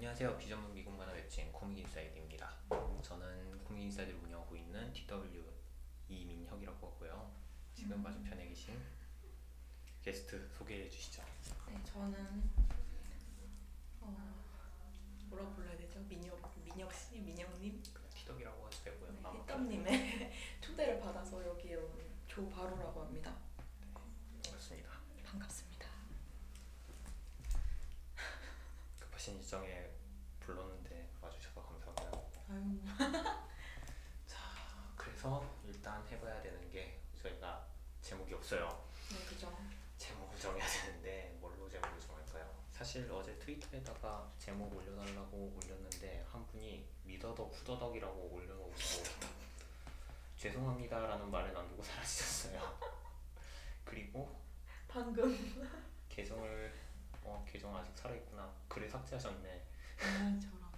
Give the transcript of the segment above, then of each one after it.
안녕하세요. 비전문 미국 만화 웹진 Comic Inside입니다. 저는 Comic Inside를 운영하고 있는 TW 이민혁이라고 하고요. 지금 맞은편에 계신 게스트 소개해 주시죠. 네, 저는 어, 뭐라고 불러야 되죠? 민혁 민혁 씨, 민혁님, TW라고 해도 되고요. 네, 아마 희떡님의 초대를 받아서 여기에 온 조바로라고 합니다. 반갑습니다. 반갑습니다. 급하신 일정에 불렀는데 와주셔서 감사하고요. 아유, 그래서 일단 해봐야 되는 게 저희가 제목이 없어요. 네 그죠. 제목을 정해야 되는데 뭘로 제목을 정할까요? 사실 어제 트위터에다가 제목 올려달라고 올렸는데 한 분이 미더덕 후더덕이라고 올려놓고 죄송합니다라는 말을 남기고 사라지셨어요. 그리고 방금 계정을 어 계정 아직 살아있구나 글을 삭제하셨네. 아 저런.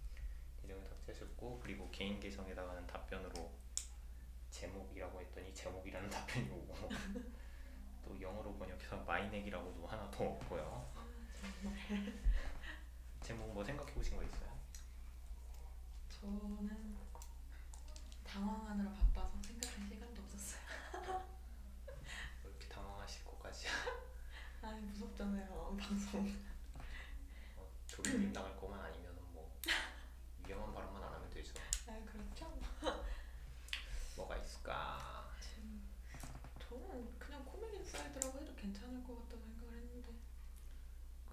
계정을 삭제하셨고 그리고 개인 계정에다가는 답변으로 제목이라고 했더니 제목이라는 답변이 오고 또 영어로 번역해서 마이넥이라고도 하나 더 없고요. 정말. 제목 뭐 생각해 보신 거 있어요? 저는 당황하느라 바빠서 생각할 시간도 없었어요. 왜 이렇게 당황하실 것까지 아 무섭잖아요 방송. 어, 조리님 나갈 거만 아니면 뭐 위험한 발언만 안 하면 되죠. 아 그렇죠. 뭐가 있을까? 지금 저는 그냥 Comic Inside라고 해도 괜찮을 것 같다 생각을 했는데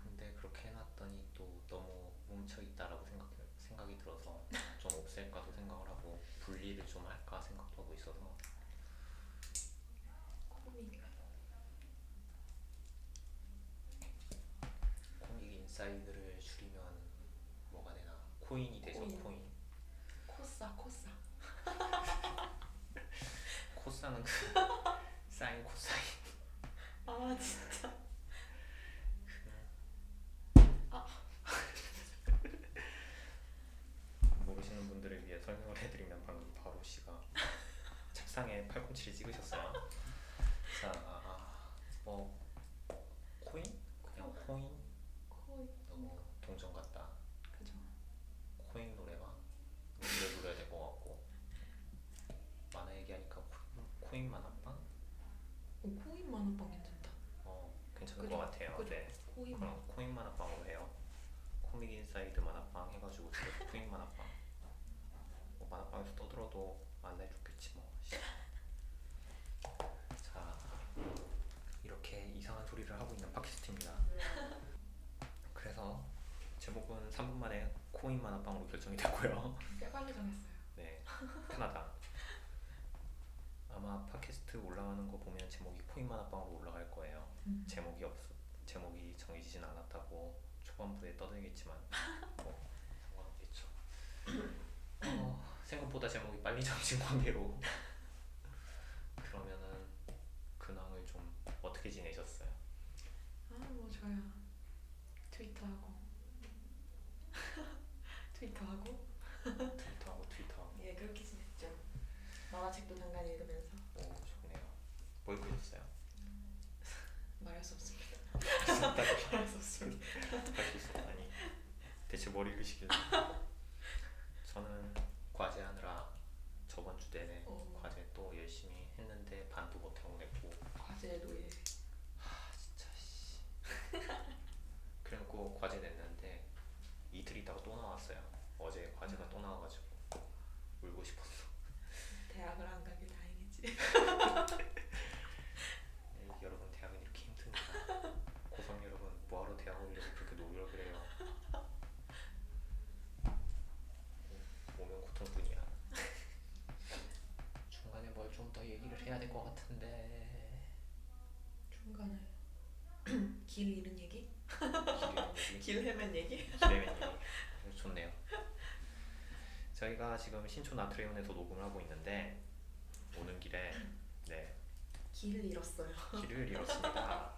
근데 그렇게 해놨더니 또 너무 뭉쳐 있다라고 생각 생각이 들어서 좀 없앨까도 생각을 하고 분리를 좀 할까 생각도 하고 있어서 코믹 코믹 인사이드를 줄이면 뭐가 되나? 코인이 되죠. 코인. 코인. 코싸 코싸. 코사는 그 사인 코사인. 아 진짜. 모르시는 분들을 위해 설명을 해드리면 방금 바로 씨가 책상에 팔꿈치를 찍으셨어요. 자, 아, 뭐 코인? 그냥 코인 코인. 너무 동전 같다. 그죠. 코인 노래방 노래 불러야 될 것 같고 만화 얘기하니까 코인, 코인 만화방? 오, 코인 만화방 괜찮다. 어 괜찮을 그죠? 것 같아요. 그죠? 네. 코인 그럼 코인 만화방으로 해요. 코믹 인사이드 만화방 해가지고 집에서 코인 만화방. 뭐 떠들어도 만날 좋겠지 뭐. 자 이렇게 이상한 소리를 하고 있는 팟캐스트입니다. 그래서 제목은 3분 만에 코인 만화방으로 결정이 됐고요. 꽤 빨리 정했어요. 네, 편하다. 아마 팟캐스트 올라가는 거 보면 제목이 코인 만화방으로 올라갈 거예요. 음. 제목이 없 제목이 정해지진 않았다고 초반부에 떠들겠지만 뭐 상관없겠죠. 어, 생각보다 제목이 빨리 정해진 관계로 그러면은 근황을 좀 어떻게 지내셨어요? 아 뭐 저야 트위터하고 트위터하고 트위터하고 트위터하고 예 그렇게 지냈죠. 만화책도 잠깐 읽으면서 오 좋네요. 뭘 보셨어요? 말할 수 없습니다. 할수 말할 수 없습니다. 있었다니 대체 뭘 읽으시길래 저는 과제하느라 저번 주 내내 어. 과제 또 열심히 했는데 반도 못하고 냈고 과제의 노예. 아 진짜 씨 그래갖고 과제 냈는데 이틀 있다가 또 나왔어요 어제 과제가 또 나와가지고 울고 싶었어 대학을 안 가길 다행이지. 에이, 여러분 대학은 이렇게 힘듭니다 고성 여러분 뭐하러 대학 오려고 그렇게 노력을 해요 오면 고통뿐이야 중간에 뭘 좀 더 얘기를 해야 될 것 같은데 중간에 길 잃은 얘기? 길이 길 헤맨 얘기? 좋네요. 저희가 지금 신촌 아트리움에서 녹음을 하고 있는데 오는 길에 네길 잃었어요. 길을 잃었습니다.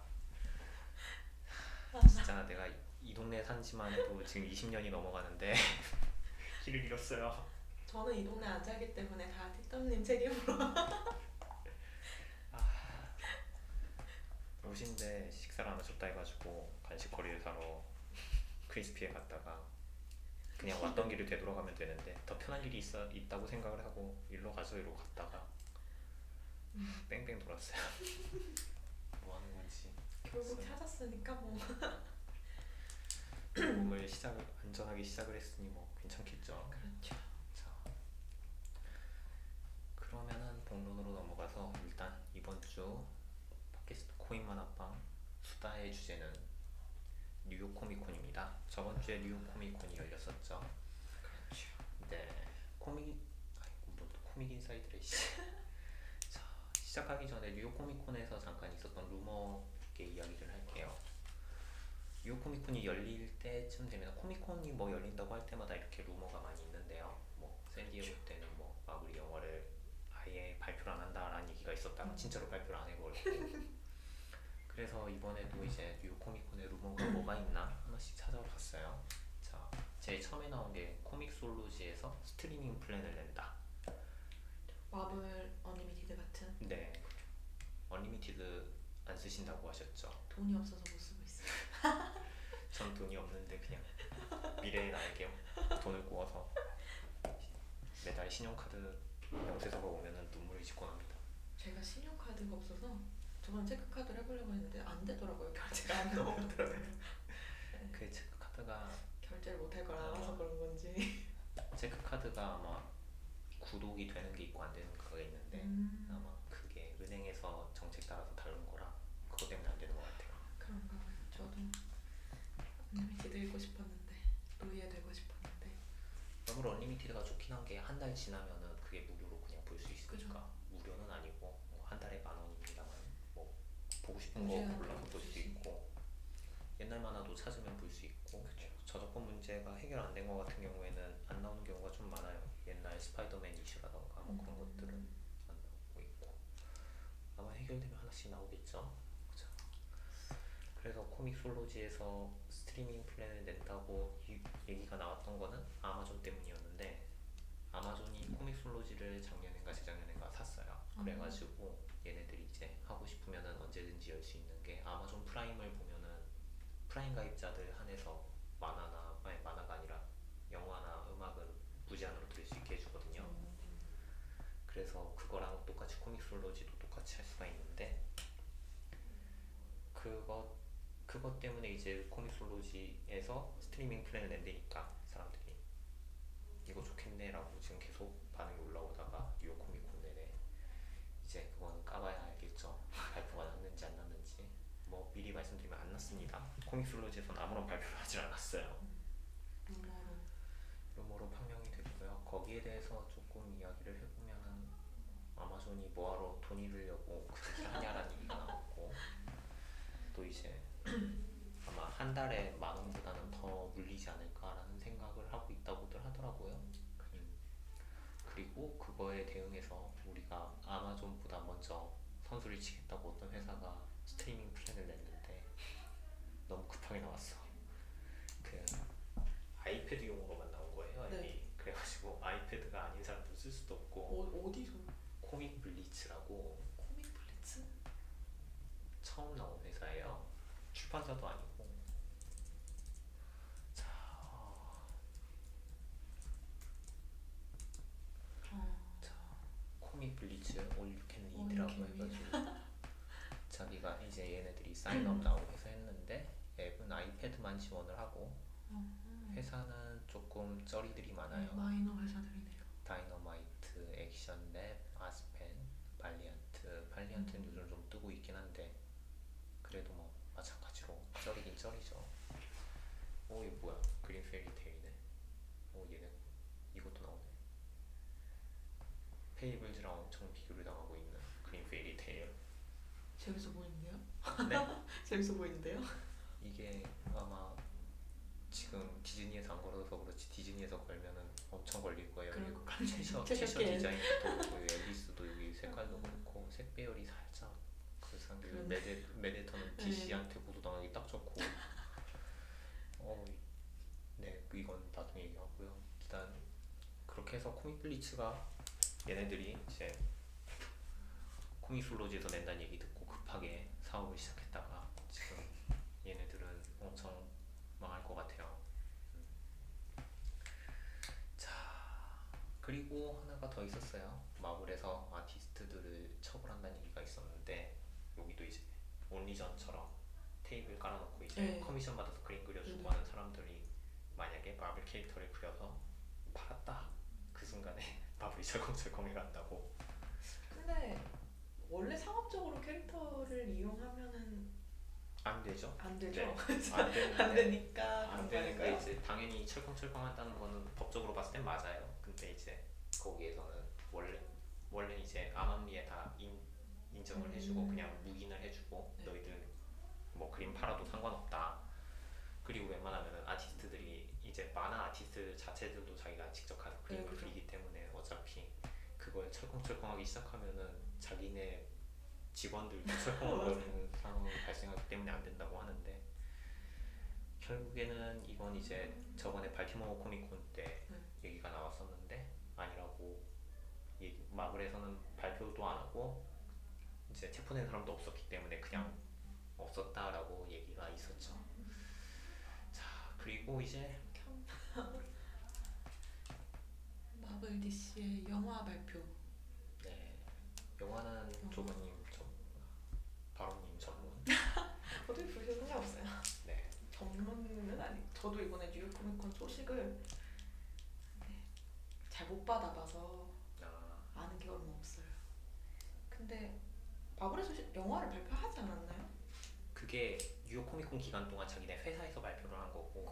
아, 진짜 내가 이- 이 동네 산지만 해도 지금 20년이 넘어가는데 길을 잃었어요. 저는 이 동네 안 살기 때문에 다 티덤님 책임으로. 오신데 식사를 안 하셨다 해가지고 간식 거리를 사러 크리스피에 갔다가 그냥 왔던 길을 되돌아가면 되는데 더 편한 일이 있어 있다고 생각을 하고 일로 가서 이로 갔다가 뺑뺑 돌았어요. 뭐 하는 건지 결국. 찾았으니까 뭐. 몸을 시작 안전하게 시작을 했으니 뭐 괜찮겠죠. 그렇죠. 자, 그러면은 본론으로 넘어가서 일단 이번 주 팟캐스트 코인 만화방 수다의 주제는 뉴욕 코미콘입니다. 저번 주에 뉴욕 코미콘이 열렸었죠. 그렇죠. 네, 코믹 아이고 뭐또 코믹 인사이드래. 씨. 자, 시작하기 전에 뉴욕 코미콘에서 잠깐 있었던 루머계 이야기를 할게요. 뉴욕 코미콘이 열릴 때쯤 되면 코미콘이 뭐 열린다고 할 때마다 이렇게 루머가 많이 있는데요. 뭐 샌디에고 때는 뭐 마블이 영화를 아예 발표를 안 한다라는 얘기가 있었다가 음. 진짜로 발표를 안 해버리고. 그래서 이번에도 이제 뉴욕 코미콘의 루머가 뭐가 있나 찾아봤어요. 자, 제일 처음에 나온 게 코믹 솔로지에서 스트리밍 플랜을 낸다. 마블 어니미티드 같은 네, 언리미티드 안 쓰신다고 하셨죠. 돈이 없어서 못 쓰고 있어요. 전 돈이 없는데 그냥 미래의 나에게 돈을 꿔서 매달 신용카드 명세서가 오면은 눈물을 짓곤 합니다. 제가 신용카드가 없어서 저번에 체크카드를 해보려고 했는데 안 되더라고요. 결제가 안 나오더라고요. 체크카드가 결제를 못 할 걸 알아서 그런 건지. 체크카드가 아마 구독이 되는 게 있고 안 되는 그게 있는데 음, 아마 그게 은행에서 정책 따라서 다른 거라 그거 때문에 안 되는 것 같아요. 그런가 봐요. 저도 어니미티드 읽고 싶었는데 노예 되고 싶었는데 너무 언리미티드가 좋긴 한 게 한 달 지나면은 그게 무료로 그냥 볼 수 있으니까 무료는 아니고 뭐 한 달에 만 원입니다만 뭐 보고 싶은 거 골라서 볼 볼 수 수 있고 옛날 만화도 찾으면 볼 수 있고 저작권 문제가 해결 안된거 같은 경우에는 안 나오는 경우가 좀 많아요. 옛날 스파이더맨 이슈라던가 뭐 그런 것들은 안 나오고 있고 아마 해결되면 하나씩 나오겠죠. 그죠? 그래서 코믹 솔로지에서 스트리밍 플랜을 낸다고 이- 얘기가 나왔던 거는 아마존 때문이었는데 아마존이 코믹 솔로지를 작년인가 재작년인가 샀어요. 그래가지고 얘네들이 이제 하고 싶으면은 언제든지 열 수 있는 게 아마존 프라임을 보면은 프라임 가입자들 한해서 만화나 아니 만화가 아니라 영화나 음악은 무제한으로 들을 수 있게 해주거든요. 그래서 그거랑 똑같이 코믹 솔로지도 똑같이 할 수가 있는데 그것 그것 때문에 이제 코믹 솔로지에서 스트리밍 플랜을 낸다니까 사람들이 이거 좋겠네라고 지금 계속 반응이 올라오다가 뉴욕 코미콘 내내 이제 그거는 까봐야 알겠죠. 발표가 났는지 안 났는지. 뭐 미리 말씀드리면 안 났습니다. 코믹 솔로지에서는 아무런 발표를 하질 않았어요 루머로 루머로 판명이 됐고요. 거기에 대해서 조금 이야기를 해보면은 아마존이 뭐하러 돈 잃으려고 그 얘기를 하냐라는 얘기가 나왔고 또 이제 아마 한 달에 만 원보다는 더 물리지 않을까라는 생각을 하고 있다고들 하더라고요. 음. 그리고 그거에 대응해서 우리가 아마존보다 먼저 선수를 치겠다고 어떤 회사가 스트리밍 플랜을 냈는데 너무 급하게 나왔어. 그 아이패드용으로만 나온 거예요. 네. 앱이. 그래가지고 아이패드가 아닌 사람도 쓸 수도 없고 어, 어디서 코믹 블리츠라고 코믹 블리츠? 처음 나온 회사예요. 출판사도 아니고. 자, 어, 어, 자 코믹 블리츠 올 유캔 All You 리드라고 Can 해가지고 자기가 이제 얘네들이 sign up 나오고 해서 했는데 앱은 아이패드만 지원을 하고 어, 회사는 조금 쩌리들이 많아요. 네, 마이너 회사들이네요. 다이너마이트, 액션랩, 아스펜, 발리안트. 발리안트는 요즘 좀 뜨고 있긴 한데 그래도 뭐 마찬가지로 쩌리긴 쩌리죠. 오 이거 뭐야? 그림 페어리테일이네. 오 얘네 이것도 나오네. 페이블즈랑 엄청 비교를 당하고 있는 그린 페리테일. 재밌어 보이는데요? 네? 재밌어 보이는데요? 이게 아마 지금 디즈니에서 안 걸어서 그렇지 디즈니에서 걸면은 엄청 걸릴 거예요. 같네요. 채셔 채셔. 디자인도 그렇고 앨리스도 여기 색깔도 그렇고 색 배열이 살짝 그래서 그러네. 메데 메데터는 네. DC한테 보도 당하기 딱 좋고 어, 네 이건 나중에 얘기하고요. 일단 그렇게 해서 코믹 블리츠가 얘네들이 이제 코믹 솔로지에서 낸다는 얘기 듣고 급하게 사업을 시작했다가 지금 얘네들은 엄청 망할 것 같아요. 음. 그리고 하나가 더 있었어요. 마블에서 아티스트들을 처벌한다는 얘기가 있었는데 여기도 이제 온리전처럼 테이블 깔아놓고 이제 네. 커미션 받아서 그림 그려주고 음. 하는 사람들이 만약에 마블 캐릭터를 그려서 팔았다 그 순간에 마블이 철컹철컹해 간다고 근데 원래 상업적으로 캐릭터를 이용하면은 안 되죠? 안 되죠. 네. 안 되는데 안 되니까 안 그런 거 되는데 아닐까요? 이제 당연히 철컹철컹 한다는 거는 법적으로 봤을 땐 맞아요. 근데 이제 거기에서는 원래 원래 이제 암암리에 다 인, 인정을 음. 해주고 그냥 묵인을 해주고 네. 너희들 뭐 그림 팔아도 상관없다. 그리고 웬만하면 아티스트들이 이제 만화 아티스트 자체들도 자기가 직접 가서 그림을 네, 그죠. 그리기 그걸 철컹철컹하기 시작하면은 자기네 직원들도 철컹거리는 상황이 발생하기 때문에 안 된다고 하는데 결국에는 이건 이제 저번에 발티모어 코미콘 때 네. 얘기가 나왔었는데 아니라고 얘기, 마블에서는 발표도 안 하고 이제 체포된 사람도 없었기 때문에 그냥 없었다라고 얘기가 있었죠. 자 그리고 이제 마블 DC의 영화 발표. 네 영화는 영화. 조버님 전 바로님 전문. 어떻게 부르셔도 상관없어요. 네 전문은 아니. 저도 이번에 뉴욕 코미콘 소식을 잘못 받아봐서 아, 아는 게 얼마 없어요. 근데 마블에서 시- 영화를 발표하지 않았나요? 그게 뉴욕 코미콘 기간 동안 자기네 회사에서 발표를 한 거고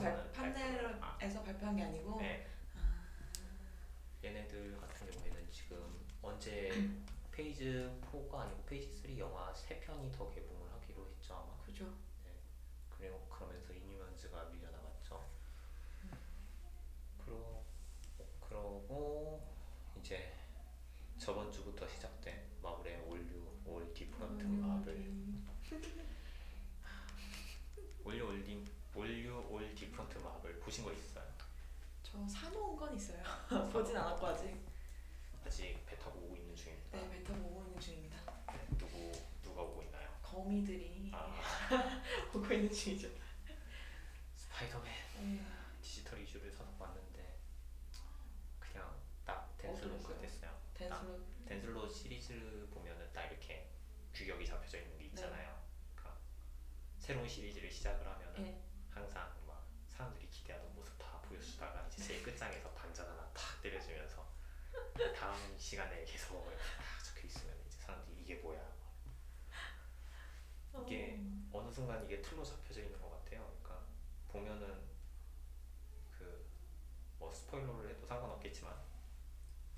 발, 발표를- 아, 판넬에서 발표한 게 아니고 네 아, 얘네들 같은 경우에는 지금 언제 Phase 4가 아니고 Phase 3 영화 3편이 더 개봉을 하기로 했죠 아마 그죠. 그리고 그러면서 인휴먼즈가 밀려나갔죠 그러, 그러고 이제 저번 주부터 시작된 마블의 All-New All-Different 음. 마블 All-New All-Di, All-New All-Different 마블 보신 거 있어요? 저 사놓은 건 있어요. 보진 않았고 아직. 아직 배 타고 오고 있는 중입니다 네, 배 타고 오고 있는 중입니다. 네, 누구 누가 오고 있나요? 거미들이 아 오고 있는 중이죠. 스파이더맨 네. 디지털 이슈를 사서 봤는데 그냥 딱 댄슬로 어떠셨어요? 끝냈어요. 댄스로 댄슬로 시리즈 보면은 딱 이렇게 규격이 잡혀져 있는 게 있잖아요. 그러니까 새로운 시리즈를 시작을 하면은 네. 항상 막 사람들이 기대하는 모습 다 보여주다가 이제 제일 끝장에서 반전 하나 탁 때려주면서 다음 시간에 계속 딱 적혀 있으면 이제 사람들이 이게 뭐야 이게 어느 순간 이게 틀로 잡혀져 있는 것 같아요. 그러니까 보면은 그 뭐 스포일러를 해도 상관없겠지만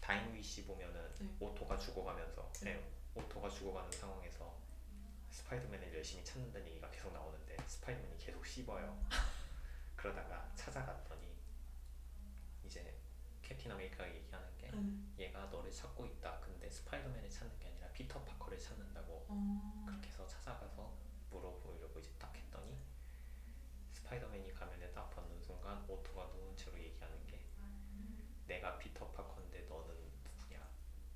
Dying Wish 보면은 네. 오토가 죽어가면서 네. 네, 오토가 죽어가는 상황에서 스파이더맨을 열심히 찾는다는 얘기가 계속 나오는데 스파이더맨이 계속 씹어요. 그러다가 찾아갔더니 이제 캡틴 아메리카가 얘기하는 게 음. 얘가 너를 찾고 있다. 근데 스파이더맨을 찾는 게 아니라 피터 파커를 찾는다고 어. 그렇게 해서 찾아가서 물어보려고 이제 딱 했더니 스파이더맨이 가면을 딱 벗는 순간 오토가 누운 채로 얘기하는 게 내가 피터 파커인데 너는 누구냐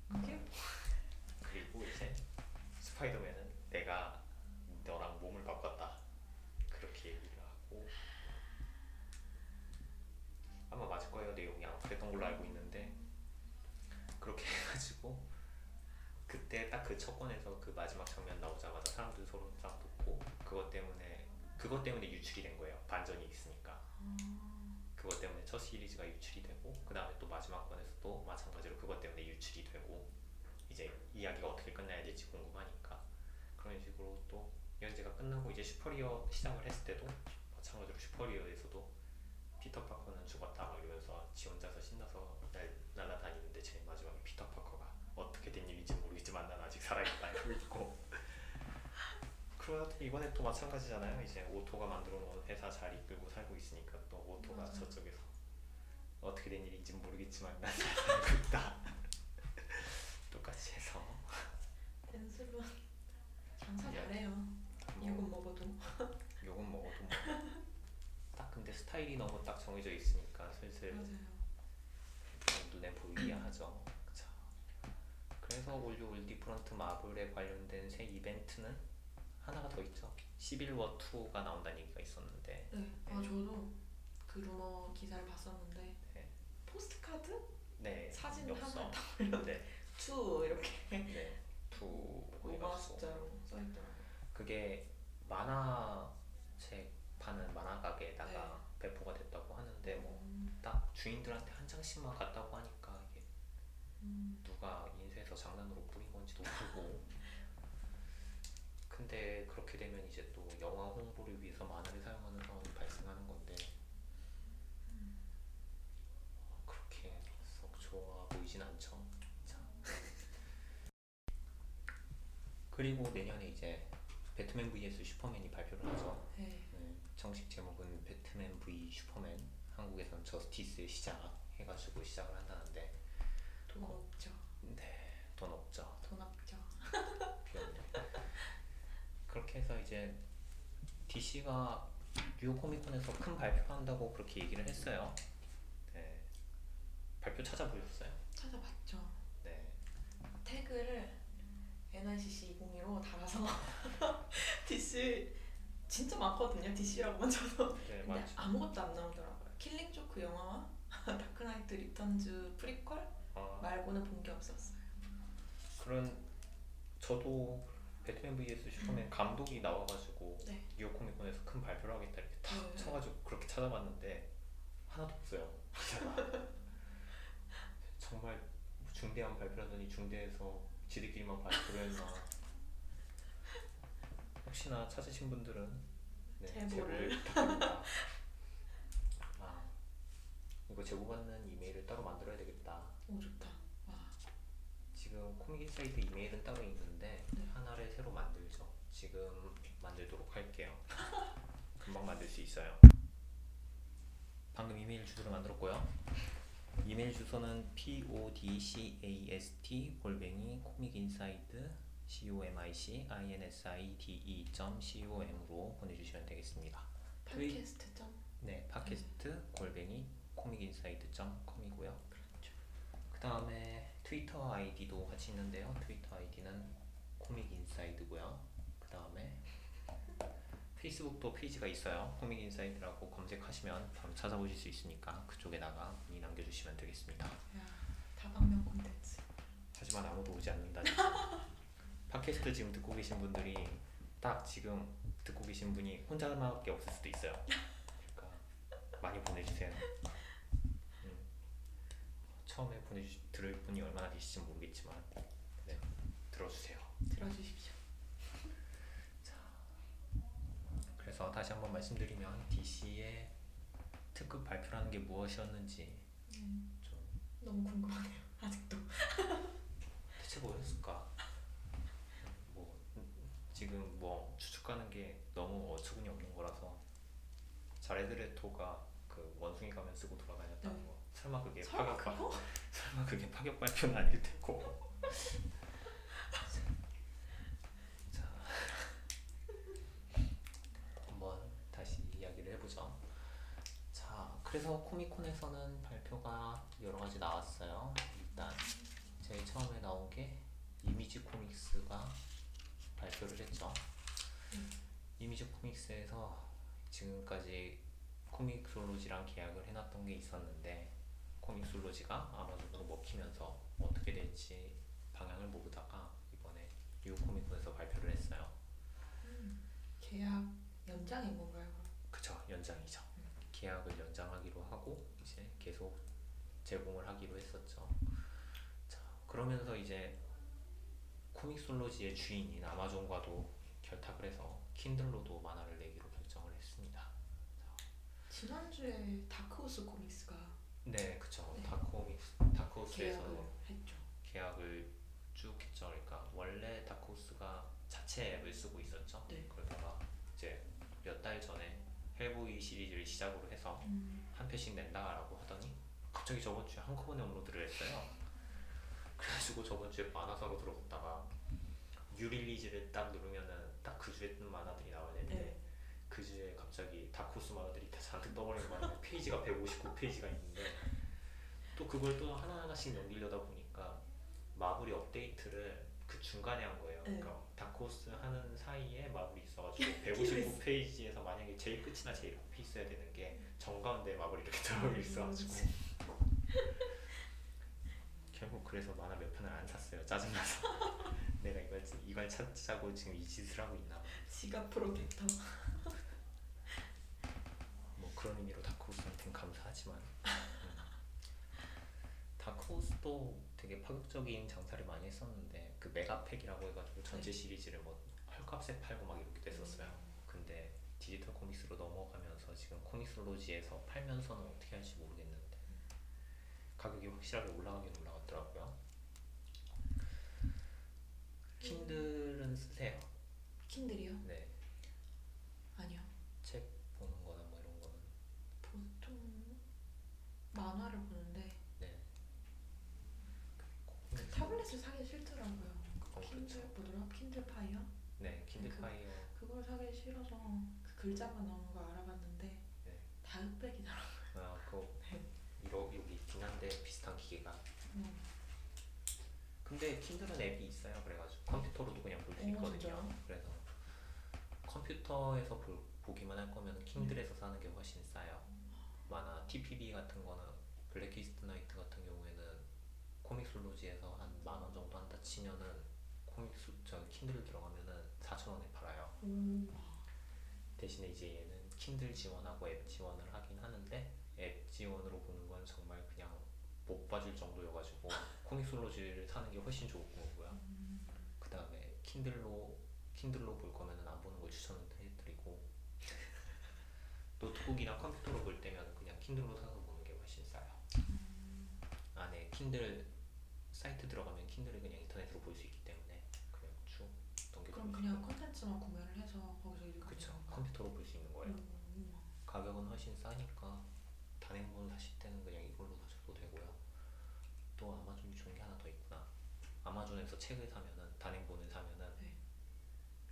그게 그리고 이제 스파이더맨은 내가 너랑 몸을 바꿨다 그렇게 얘기를 하고 아마 맞을 거예요 내용이 아마 그랬던 걸로 알고 있는데 그렇게 해가지고 그때 딱 그 첫 권에서 그 마지막 장면 나오자마자 사람들 서로 딱 붙고 그것 때문에 그것 때문에 유출이 된 거예요. 반전이 있으니까. 그것 때문에 첫 시리즈가 유출이 되고 그 다음에 또 마지막 권에서도 마찬가지로 그것 때문에 유출이 되고 이제 이야기가 어떻게 끝나야 될지 궁금하니까. 그런 식으로 또 연재가 끝나고 이제 Superior 시작을 했을 때도 마찬가지로 Superior에서도 피터 파커는 죽었다 막 이러면서 지 혼자서 신나서 날, 날아다니는데 제일 마지막에 피터 파커가 어떻게 된 일인지 모르겠지만 난 아직 살아있다 이러고 있고 그러다 이번에 또 마찬가지잖아요 이제 오토가 만들어 놓은 회사 잘 이끌고 살고 있으니까 또 오토가 맞아요. 저쪽에서 어떻게 된 일인지 모르겠지만 난 잘 살고 있다 똑같이 해서 댄 슬롯 장사 예. 잘해요. 뭐 이건 먹어도. 욕은 먹어도 뭐 딱 근데 스타일이 너무 딱 정해져 있으니까 슬슬 맞아요. 눈에 보이긴 하죠. 그쵸. 그래서 All-New All-Different 마블에 관련된 새 이벤트는 하나가 더 있죠. 11워 2가 나온다는 얘기가 있었는데 네. 아 저도 그 루머 기사를 봤었는데 네. postcard 네 사진. 하나 딱 네. two 이렇게 네. 두 로마 엽서. 숫자로 써 있더라고요. 그게 만화책 파는 만화 가게에다가 배포가 됐다고 하는데 뭐 음, 딱 주인들한테 한 장씩만 갔다고 하니까 이게 음, 누가 인쇄해서 장난으로 뿌린 건지도 모르고 근데 그렇게 되면 이제 또 영화 홍보를 위해서 만화를 사용하는 상황이 발생하는 건데 어, 그렇게 썩 좋아 보이진 않죠 자. 그리고 내년에 이제 배트맨 vs 슈퍼맨이 발표를 하죠 네. 네, 정식 제목은 배트맨 v 슈퍼맨 한국에선 저스티스의 시작 해가지고 시작을 한다는데 돈없죠. 네, 돈 없죠 돈 없죠. 비었네. 해서 이제 DC가 뉴욕 코미콘에서 큰 발표한다고 그렇게 얘기를 했어요. 네. 발표 찾아보셨어요? 찾아봤죠. 네. 태그를 NICC 2015로 달아서 DC 진짜 많거든요. DC라고만 쳐도. 네, 근데 맞죠. 아무것도 안 나오더라고요. Killing Joke 영화와 Dark Knight Returns prequel 아, 말고는 본 게 없었어요. 그런 저도 배트맨 vs 슈퍼맨 감독이 나와가지고 네. 뉴욕 코미콘에서 큰 발표를 하겠다 이렇게 탁 네. 쳐가지고 그렇게 찾아봤는데 하나도 없어요. 정말 중대한 발표라더니 중대해서 지들끼리만 발표를 했나. 혹시나 찾으신 분들은 네, 제보를. 제보를 부탁드립니다. 아, 이거 제보받는 이메일을 따로 만들어야 되겠다. 오 좋다. 와. 지금 코믹 인사이드 이메일은 따로 있는데 네. 하나를 새로 만들죠. 지금 만들도록 할게요. 금방 만들 수 있어요. 방금 이메일 주소를 만들었고요. 이메일 주소는 podcast 골뱅이 코믹인사이드 comic inside com으로 보내주시면 되겠습니다. 팟캐스트 점. 네, 팟캐스트 골뱅이 코믹인사이드.com이고요. 그 다음에 트위터 아이디도 같이 있는데요. 트위터 아이디는 코믹 인사이드고요. 그 다음에 페이스북도 페이지가 있어요. 코믹 인사이드라고 검색하시면 바로 찾아보실 수 있으니까 그쪽에다가 문의 남겨주시면 되겠습니다. 야 다방면 콘텐츠. 하지만 아무도 오지 않는다. 팟캐스트 지금 듣고 계신 분들이 딱 지금 듣고 계신 분이 혼자밖에 없을 수도 있어요. 그러니까 많이 보내주세요. 음. 처음에 보내주 들을 분이 얼마나 계실지 모르겠지만 네, 들어주세요. 들어주십시오. 그래서 다시 한번 말씀드리면 DC의 특급 발표라는 게 무엇이었는지 음, 좀 너무 궁금하네요. 아직도. 대체 뭐였을까? 뭐 음, 지금 뭐 추측하는 게 너무 어처구니 없는 거라서 자레드레토가 그 원숭이 가면 쓰고 돌아다녔다는 네. 거 설마 그게 설마 파격 발? 설마 그게 파격 발표는 아닐 테고 자 한번 다시 이야기를 해보죠. 자 그래서 코미콘에서는 발표가 여러 가지 나왔어요. 일단 제일 처음에 나온 게 이미지 코믹스가 발표를 했죠. 음. 이미지 코믹스에서 지금까지 코믹솔로지랑 계약을 해놨던 게 있었는데 코믹솔로지가 아마존으로 먹히면서 어떻게 될지 방향을 모르다가 이번에 뉴욕 코믹콘에서 발표를 했어요. 음, 계약 연장인 건가요? 그쵸 연장이죠. 계약을 연장하기로 하고 이제 계속 제공을 하기로 했었죠. 자 그러면서 이제 코믹솔로지의 주인인 아마존과도 결탁을 해서 킨들로도 만화를 내기로 결정을 했습니다. 지난주에 다크호스 코믹스가 네, 그쵸. 네. 다크호믹스, 계약을 다크호스에서 했죠. 계약을 쭉 했죠. 그러니까 원래 다크호스가 자체 앱을 쓰고 있었죠. 네. 그러다가 이제 몇 달 전에 헬보이 시리즈를 시작으로 해서 음, 한 편씩 낸다라고 하더니 갑자기 저번 주에 한꺼번에 업로드를 했어요. 그래가지고 저번 주에 만화 사러 들어갔다가 new releases를 딱 누르면은 딱 그 주에 뜬 만화들이 나와야 되는데 네. 그 주에 갑자기 다크호스 만화들이 다 잔뜩 떠버리는 바람에 페이지가 159페이지가 있는데 또 그걸 또 하나하나씩 넘기려다 보니까 마블이 업데이트를 그 중간에 한 거예요. 네. 그러니까 다크호스 하는 사이에 마블이 있어가지고 159페이지에서 만약에 제일 끝이나 제일 앞에 있어야 되는 게 정가운데 마블이 이렇게 들어가 있어가지고 결국 그래서 만화 몇 편을 안 샀어요. 짜증나서. 내가 이걸 이걸 찾자고 지금 이 짓을 하고 있나 봐. 지갑 프로텍터. 뭐 그런 의미로 다크호스한테는 감사하지만 음. 다크호스도 되게 파격적인 장사를 많이 했었는데 그 메가팩이라고 해가지고 전체 네. 시리즈를 뭐 헐값에 팔고 막 이렇게 됐었어요. 근데 디지털 코믹스로 넘어가면서 지금 코믹스로지에서 팔면서는 어떻게 할지 모르겠는데 가격이 확실하게 올라가긴 올라갔더라고요. 킨들은 쓰세요. 킨들이요? 네, 아니요. 책 보는 거나 뭐 이런 거는 보통 만화를 보는데 네. 그 타블렛을 사기 싫더라고요. 그건 킨들 그렇죠. 뭐더라? 킨들 파이어? 네, 킨들 그- 파이어 그걸 사기 싫어서 그 글자만 나오는 거 알아봤는데 네. 다 흑백이더라고요. 아, 그거 이러 여기 있긴 한데 비슷한 기계가. 음. 근데 Kindle은 앱이 있어요. 그래가지고 컴퓨터로도 그냥 볼 수 오, 있거든요. 진짜요? 그래서 컴퓨터에서 볼, 보기만 할 거면 Kindle에서 사는 게 훨씬 싸요. 만화 TPB 같은 거는 Blackest Night 같은 경우에는 Comixology에서 한 만 원 정도 한다 치면은 comics 저 Kindle 들어가면은 4천 원에 팔아요. 오. 대신에 이제 얘는 Kindle 지원하고 앱 지원을 하긴 하는데 앱 지원으로 보는 건 정말 그냥 못 봐줄 정도여가지고 코믹솔로지를 사는 게 훨씬 좋은 거고요. 그 다음에 킨들로 킨들로 볼 거면은 안 보는 걸 추천을 해드리고 노트북이나 컴퓨터로 볼 때면 그냥 킨들로 사서 보는 게 훨씬 싸요. 안에 킨들 사이트 들어가면 킨들을 그냥 인터넷으로 볼 수 있기 때문에 그냥 쭉 넘겨. 그럼 그냥 콘텐츠만 구매를 해서 거기서 읽으면 그쵸 되는 건가요? 컴퓨터로 볼 수 있는 거예요. 음. 가격은 훨씬 싸니까 단행본 사실 때는 그냥 이걸로 사셔도 되고요. 또 아마존이 좋은 게 하나 더 있구나. 아마존에서 책을 사면은 단행본을 사면은 네.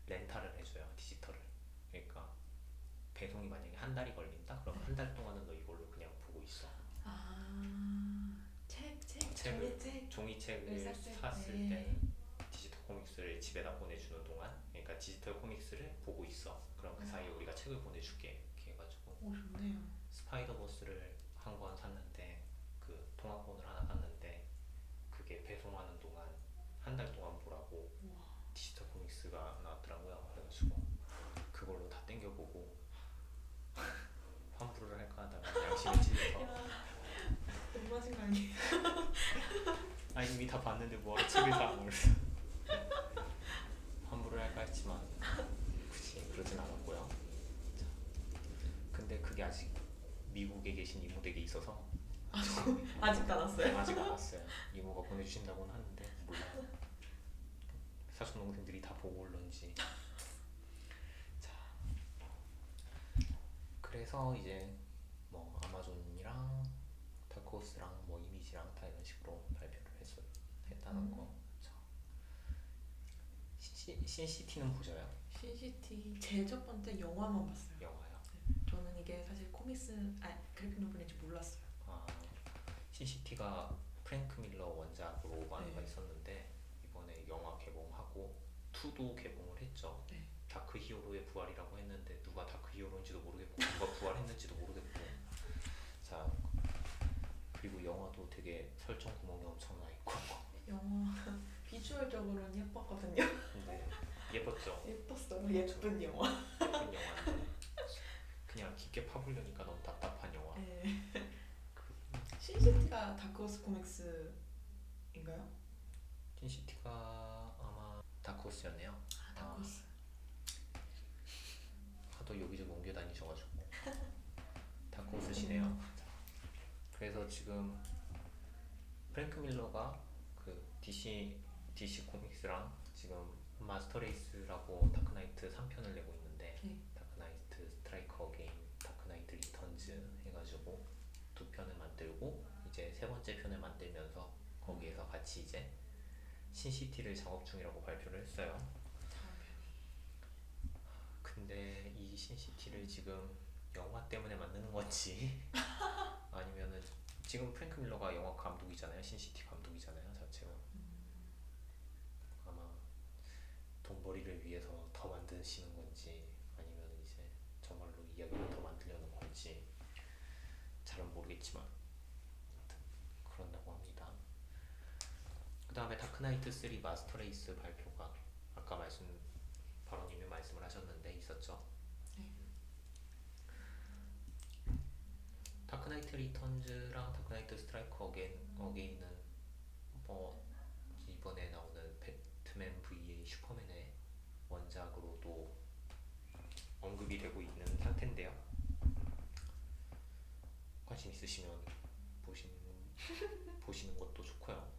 렌탈을 해줘요 디지털을. 그러니까 배송이 만약에 한 달이 걸린다? 그럼 네. 한달 동안은 너 이걸로 그냥 보고 있어. 아. 책, 책, 책을- 종이책. 종이책을 샀을 때. 때는 디지털 코믹스를 집에다 보내주는 동안, 그러니까 디지털 코믹스를 보고 있어. 그럼 그 사이에 우리가 책을 보내줄게. 이렇게 해가지고. 오 좋네요. 스파이더버스를 한 권 샀는데 그 통합본을 하나 샀는데 그게 배송하는 동안 한 달 동안 보라고 우와. 디지털 코믹스가 나왔더라고요. 그래가지고 그걸로 다 땡겨보고 환불을 할까 하다가 양심에 찔려서 야. 돈 맞은 거 아니에요? 아 이미 다 봤는데 뭐하러 책을 사 그래서 환불을 할까 했지만 굳이 그러진 않았고요. 자, 근데 그게 아직 미국에 계신 이모 댁에 있어서 아직도 안 왔어요? 아직 안 왔어요. 이모가 보내주신다고는 하는데 몰라요. 사촌 동생들이 다 보고 올런지. 자, 그래서 이제 뭐 아마존이랑 다크호스랑 다 이런 식으로 발표를 했어 했다는 음. 거. 자, Sin- Sin City는 보셔요? Sin City 제 첫 번째 영화만 봤어요. 영화요. 저는 이게 사실 comics 아 graphic novel인지 몰랐어요. 아, Sin City가 프랭크 밀러 원작으로 만화가 네. 있었는데 이번에 영화 개봉하고 2도 개봉을 했죠. 네. dark hero의 부활이라고 했는데 누가 dark hero인지도 모르겠고 누가 부활했는지도 모르겠고 자 그리고 영화도 되게 설정 구멍이 엄청나 있고 영화 비주얼적으로는 예뻤거든요. 근데 예뻤죠. 예뻤어요. 예쁜 영화. 예쁜 영화인데 그냥 깊게 파보려니까 너무 답답한 영화. 네. 신시티가 다크호스 코믹스인가요? 신시티가 아마 다크호스였네요. 아 다크호스. 하도 여기저기 옮겨 다니셔가지고 다크호스시네요. 자, 그래서 지금 프랭크 밀러가 그 DC DC 코믹스랑 지금 Master Race라고 Dark Knight 3편을 내고 있는데 네. Dark Knight Strike Again, Dark Knight Returns 해가지고 두 편을 만들고 이제 세 번째 편을 만들면서 거기에서 같이 이제 Sin City를 작업 중이라고 발표를 했어요. 근데 이 Sin City를 지금 영화 때문에 만드는 건지 아니면은 지금 프랭크 밀러가 영화 감독이잖아요. Sin City 감독이잖아요. 자체가 아마 돈벌이를 위해서 더 만드시는 건지 아니면 이제 정말로 이야기를 더 만들려는 건지 잘은 모르겠지만 아무튼 그런다고 합니다. 다음에 Dark Knight 3 Master Race 발표가 아까 말씀 바로님이 말씀을 하셨는데 있었죠. 네. 다크나이트 리턴즈랑 다크나이트 스트라이크 어게인 어게인은 뭐 이번에 나오는 배트맨 vs 슈퍼맨의 원작으로도 언급이 되고 있는 상태인데요. 관심 있으시면 보시는 보시는 것도 좋고요.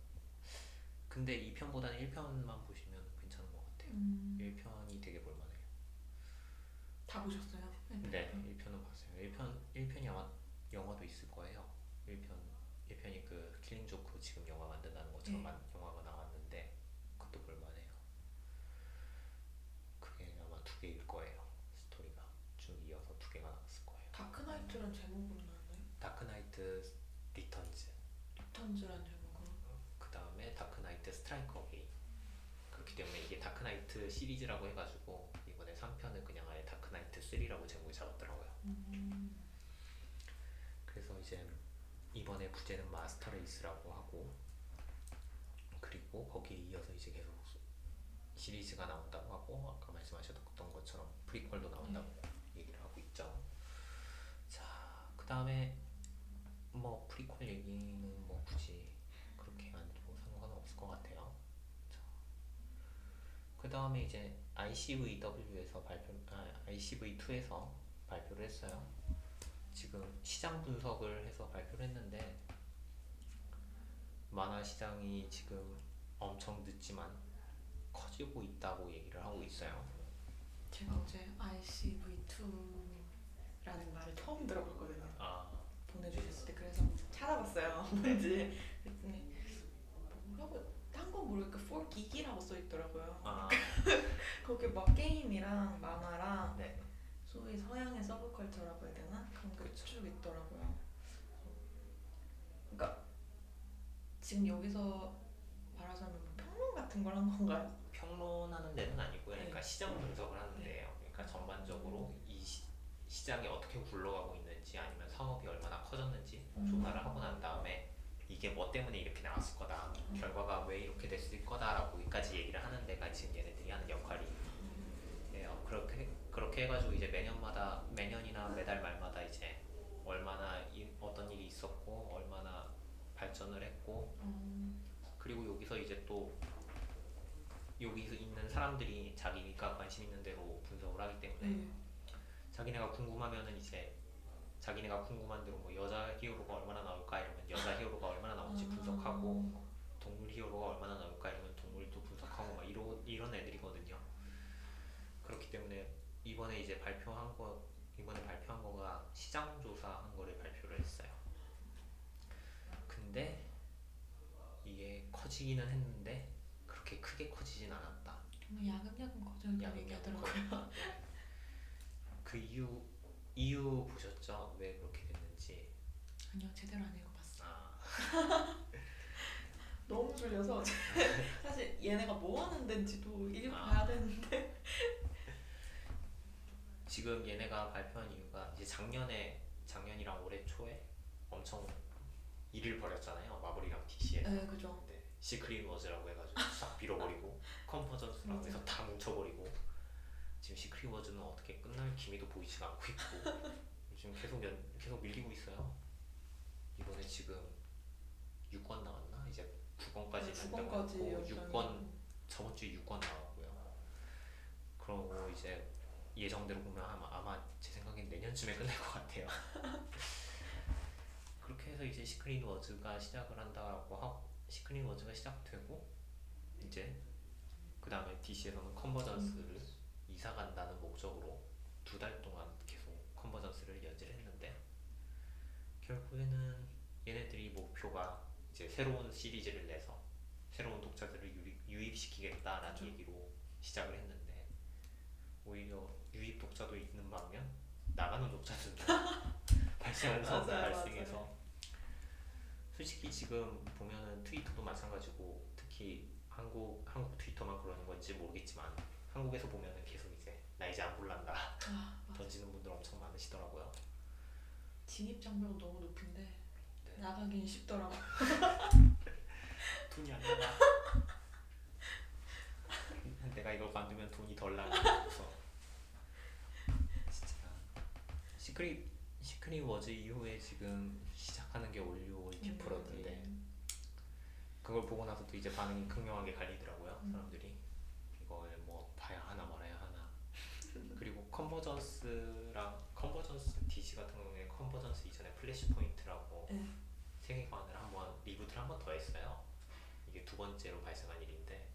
근데 2편보다는 1편만 보시면 괜찮은 것 같아요. 음, 1편이 되게 볼만해요. 다 보셨어요? 네, 1편은 봤어요. 1편 1편이 아마 영화도 있을 거예요. 1편 1편이 그 Killing Joke 지금 영화 만든다는 것처럼 네. 만- 영화가 나왔는데 그것도 볼만해요. 그게 아마 두 개일 거예요. 스토리가 쭉 이어서 두 개가 나왔을 거예요. Dark Knight란 제목으로 나왔나요? Dark Knight Returns Returns란 제목으로. 그 다음에 Dark Knight Strike Again 그렇기 때문에 이게 Dark Knight 시리즈라고 해가지고 이번에 3편을 그냥 아예 Dark Knight 3라고 제목을 잡았더라고요. 음, 그래서 이제 이번에 부제는 Master Race라고 하고 그리고 거기에 이어서 이제 계속 시리즈가 나온다고 하고 아까 말씀하셨던 것처럼 prequel도 나온다고 얘기를 하고 있죠. 자, 그 다음에 뭐 프리퀄 얘기는 뭐 굳이 그렇게 안 해도 상관은 없을 것 같아요. 자, 그 다음에 이제 ICVW에서 발표, 아, ICV2에서 발표를 했어요. 지금 시장 분석을 해서 발표를 했는데 만화 시장이 지금 엄청 늦지만 커지고 있다고 얘기를 하고 있어요. 제가 어제 ICV2라는 말을 처음 들어봤거든요. 아, 보내주셨을 때 그래서 찾아봤어요. 뭔지 그랬더니 뭐라고 딴 건 모르겠고 4기기라고 써 있더라고요. 아, 거기 막 게임이랑 만화랑 네. 소위 서양의 서브컬처라고 해야 되나 그런 게 그쵸. 쭉 있더라고요. 그러니까 지금 여기서 말하자면 뭐 평론 같은 걸 한 건가요? 평론하는 데는 아니고요. 그러니까 네. 시장 분석을 하는데요. 그러니까 전반적으로 이 시, 시장이 어떻게 굴러가고 있는지 아니면 사업이 얼마나 커졌는지 음. 조사를 하고 난 다음에 이게 뭐 때문에 이렇게 나왔을 거다. 결과가 왜 이렇게 됐을 거다라고까지 얘기를 하는 데가 지금 얘네들이 하는 역할이에요. 그렇게 그렇게 해가지고 이제 매년마다 매년이나 매달 말마다 이제 얼마나 이, 어떤 일이 있었고 얼마나 발전을 했고 음, 그리고 여기서 이제 또 여기서 있는 사람들이 자기가 관심 있는 대로 분석을 하기 때문에 네. 자기네가 궁금하면은 이제 자기네가 궁금한 대로 뭐 여자 히어로가 얼마나 나올까 이러면 여자 히어로가 얼마나 나올지 아. 분석하고 동물 히어로가 얼마나 나올까 이러면 동물도 분석하고 막 이러, 이런 애들이거든요. 그렇기 때문에 이번에 이제 발표한 거 이번에 발표한 거가 시장 조사한 거를 발표를 했어요. 근데 이게 커지기는 했는데 그렇게 크게 커지진 않았다. 정말 야금야금 거절을 야금야금 얘기하더라고요. 네. 그 이유 이유 보셨죠? 왜 그렇게 됐는지. 아니요 제대로 안 읽어봤어요. 아, 너무 졸려서 사실 얘네가 뭐 하는 데인지도 읽어봐야 아. 되는데 지금 얘네가 발표한 이유가 이제 작년에 작년이랑 올해 초에 엄청 일을 벌였잖아요. Marvel이랑 DC에서. 네 그죠. 네, Secret Wars라고 해가지고 싹 밀어버리고 Convergence라고 해서 다 뭉쳐버리고 지금 Secret Wars는 어떻게 끝날 기미도 보이지가 않고 있고 지금 계속 연, 계속 밀리고 있어요. 이번에 지금 6권 나왔나? 이제 9권까지 9권까지 6권 저번 주에 6권 나왔고요. 그러고 이제 예정대로 보면 아마, 아마 제 생각엔 내년쯤에 끝날 것 같아요. 그렇게 해서 이제 Secret Wars가 시작을 한다고 하고 Secret Wars가 시작되고 이제 그 다음에 DC에서는 Convergence를 이사 간다는 목적으로 두 달 동안 계속 Convergence를 연재했는데 결국에는 얘네들이 목표가 이제 새로운 시리즈를 내서 새로운 독자들을 유입, 유입시키겠다라는 그쵸. 얘기로 시작을 했는데 오히려 유입 독자도 있는 반면 나가는 독자들도 발생해서 맞아요, 발생해서 솔직히 지금 보면은 트위터도 마찬가지고 특히 한국 한국 트위터만 그러는 건지 모르겠지만 한국에서 보면은 계속 이제 나 이제 안 볼란다 아. 던지는 분들 엄청 많으시더라고요. 진입 장벽은 너무 높은데 네. 나가긴 쉽더라고. 돈이 안 나가. 내가 이걸 만들면 돈이 덜 나가. 그래서 진짜 Secret Secret Wars 이후에 지금 시작하는 게 All-New All-Different던데 그걸 보고 나서도 이제 반응이 극명하게 갈리더라고요 음. 사람들이 이걸 뭐 봐야 하나 말아야 하나 그리고 컨버전스랑 컨버전스 DC 같은 경우에 Convergence 이전에 Flashpoint라고 네. 세계관을 한번 reboot를 한 번 더 했어요 이게 두 번째로 발생한 일인데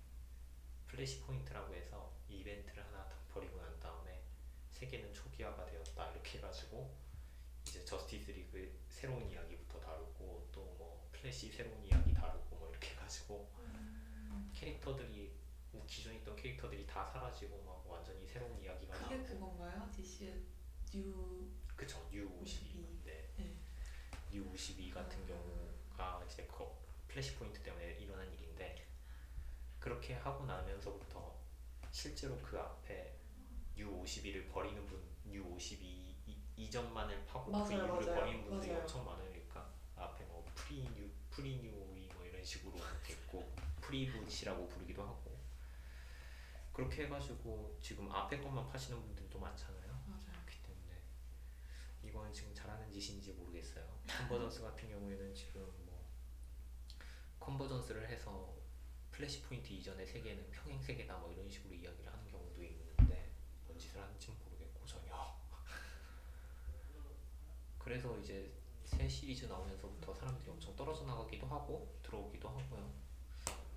Flashpoint라고 해서 이벤트를 하나 더 벌이고 난 다음에 세계는 초기화가 되었다 이렇게 해가지고 이제 Justice League 새로운 이야기부터 다루고 또 뭐 플래시 새로운 이야기 다루고 뭐 이렇게 해가지고 캐릭터들이 뭐 기존에 있던 캐릭터들이 다 사라지고 막 완전히 새로운 이야기가 그게 나오고 그건가요? DC New 그쵸 New 52인데 네. New 52 같은 경우가 이제 그 Flashpoint 때문에 일어난 일인데 그렇게 하고 나면서부터 실제로 그 앞에 New 52를 버리는 분 New 52 이- 이전만을 파고 그 맞아요, 이후를 맞아요, 버리는 분들이 맞아요. 엄청 많으니까 앞에 뭐 pre-New pre-New 52 뭐 이런 식으로 됐고 pre-boot라고 부르기도 하고 그렇게 해가지고 지금 앞에 것만 파시는 분들도 많잖아요. 맞아요. 그렇기 때문에 이건 지금 잘하는 짓인지 모르겠어요. Convergence 같은 경우에는 지금 뭐 Convergence를 해서 Flashpoint 이전의 세계는 평행 세계다 뭐 이런 식으로 이야기를 하는 경우도 있는데 뭔 짓을 하는지 모르겠고 전혀. 그래서 이제 새 시리즈 나오면서부터 사람들이 엄청 떨어져 나가기도 하고 들어오기도 하고요.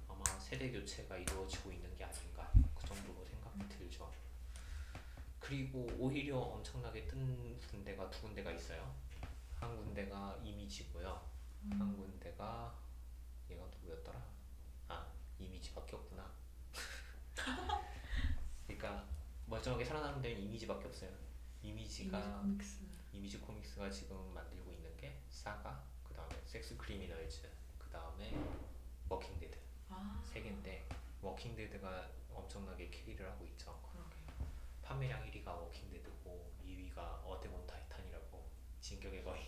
아마 세대 교체가 이루어지고 있는 게 아닌가 그 정도로 생각이 들죠. 그리고 오히려 엄청나게 뜬 군대가 두 군데가 있어요. 한 군데가 이미지고요. 한 군데가 얘가 누구였더라? 아 이미지밖에 없구나. 그러니까 멀쩡하게 살아남는 데는 이미지밖에 없어요. Image가 Image Comics. Image Comics가 지금 만들고 있는 게 Saga, 그 다음에 Sex Criminals, 그 다음에 Walking Dead 아. 세 개인데 Walking Dead가 엄청나게 carry를 하고 있죠. 그러게요. 판매량 1위가 Walking Dead고 2위가 Attack on Titan이라고 진격의 거인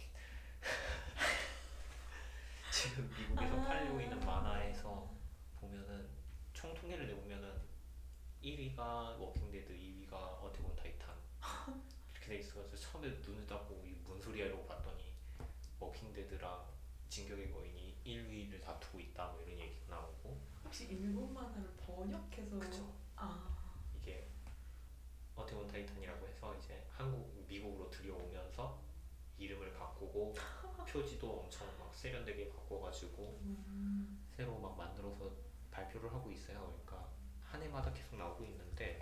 지금 미국에서 아. 팔리고 있는 만화에서 보면은 총 통계를 내보면은 1위가 Walking Dead 2위가 Attack on Titan 이렇게 돼 있어서 처음에 눈을 닦고 이뭔 소리야 이러고 봤더니 Walking Dead랑 진격의 거인이 1위를 다투고 있다 뭐 이런 얘기가 나오고 혹시 일본 만화를 번역해서 그쵸. 아. 이게 Attack on Titan이라고 해서 이제 한국 미국으로 들여오면서 이름을 바꾸고 표지도 엄청 막 세련되게 바꿔가지고 음. 새로 막 만들어서 발표를 하고 있어요. 해마다 계속 나오고 있는데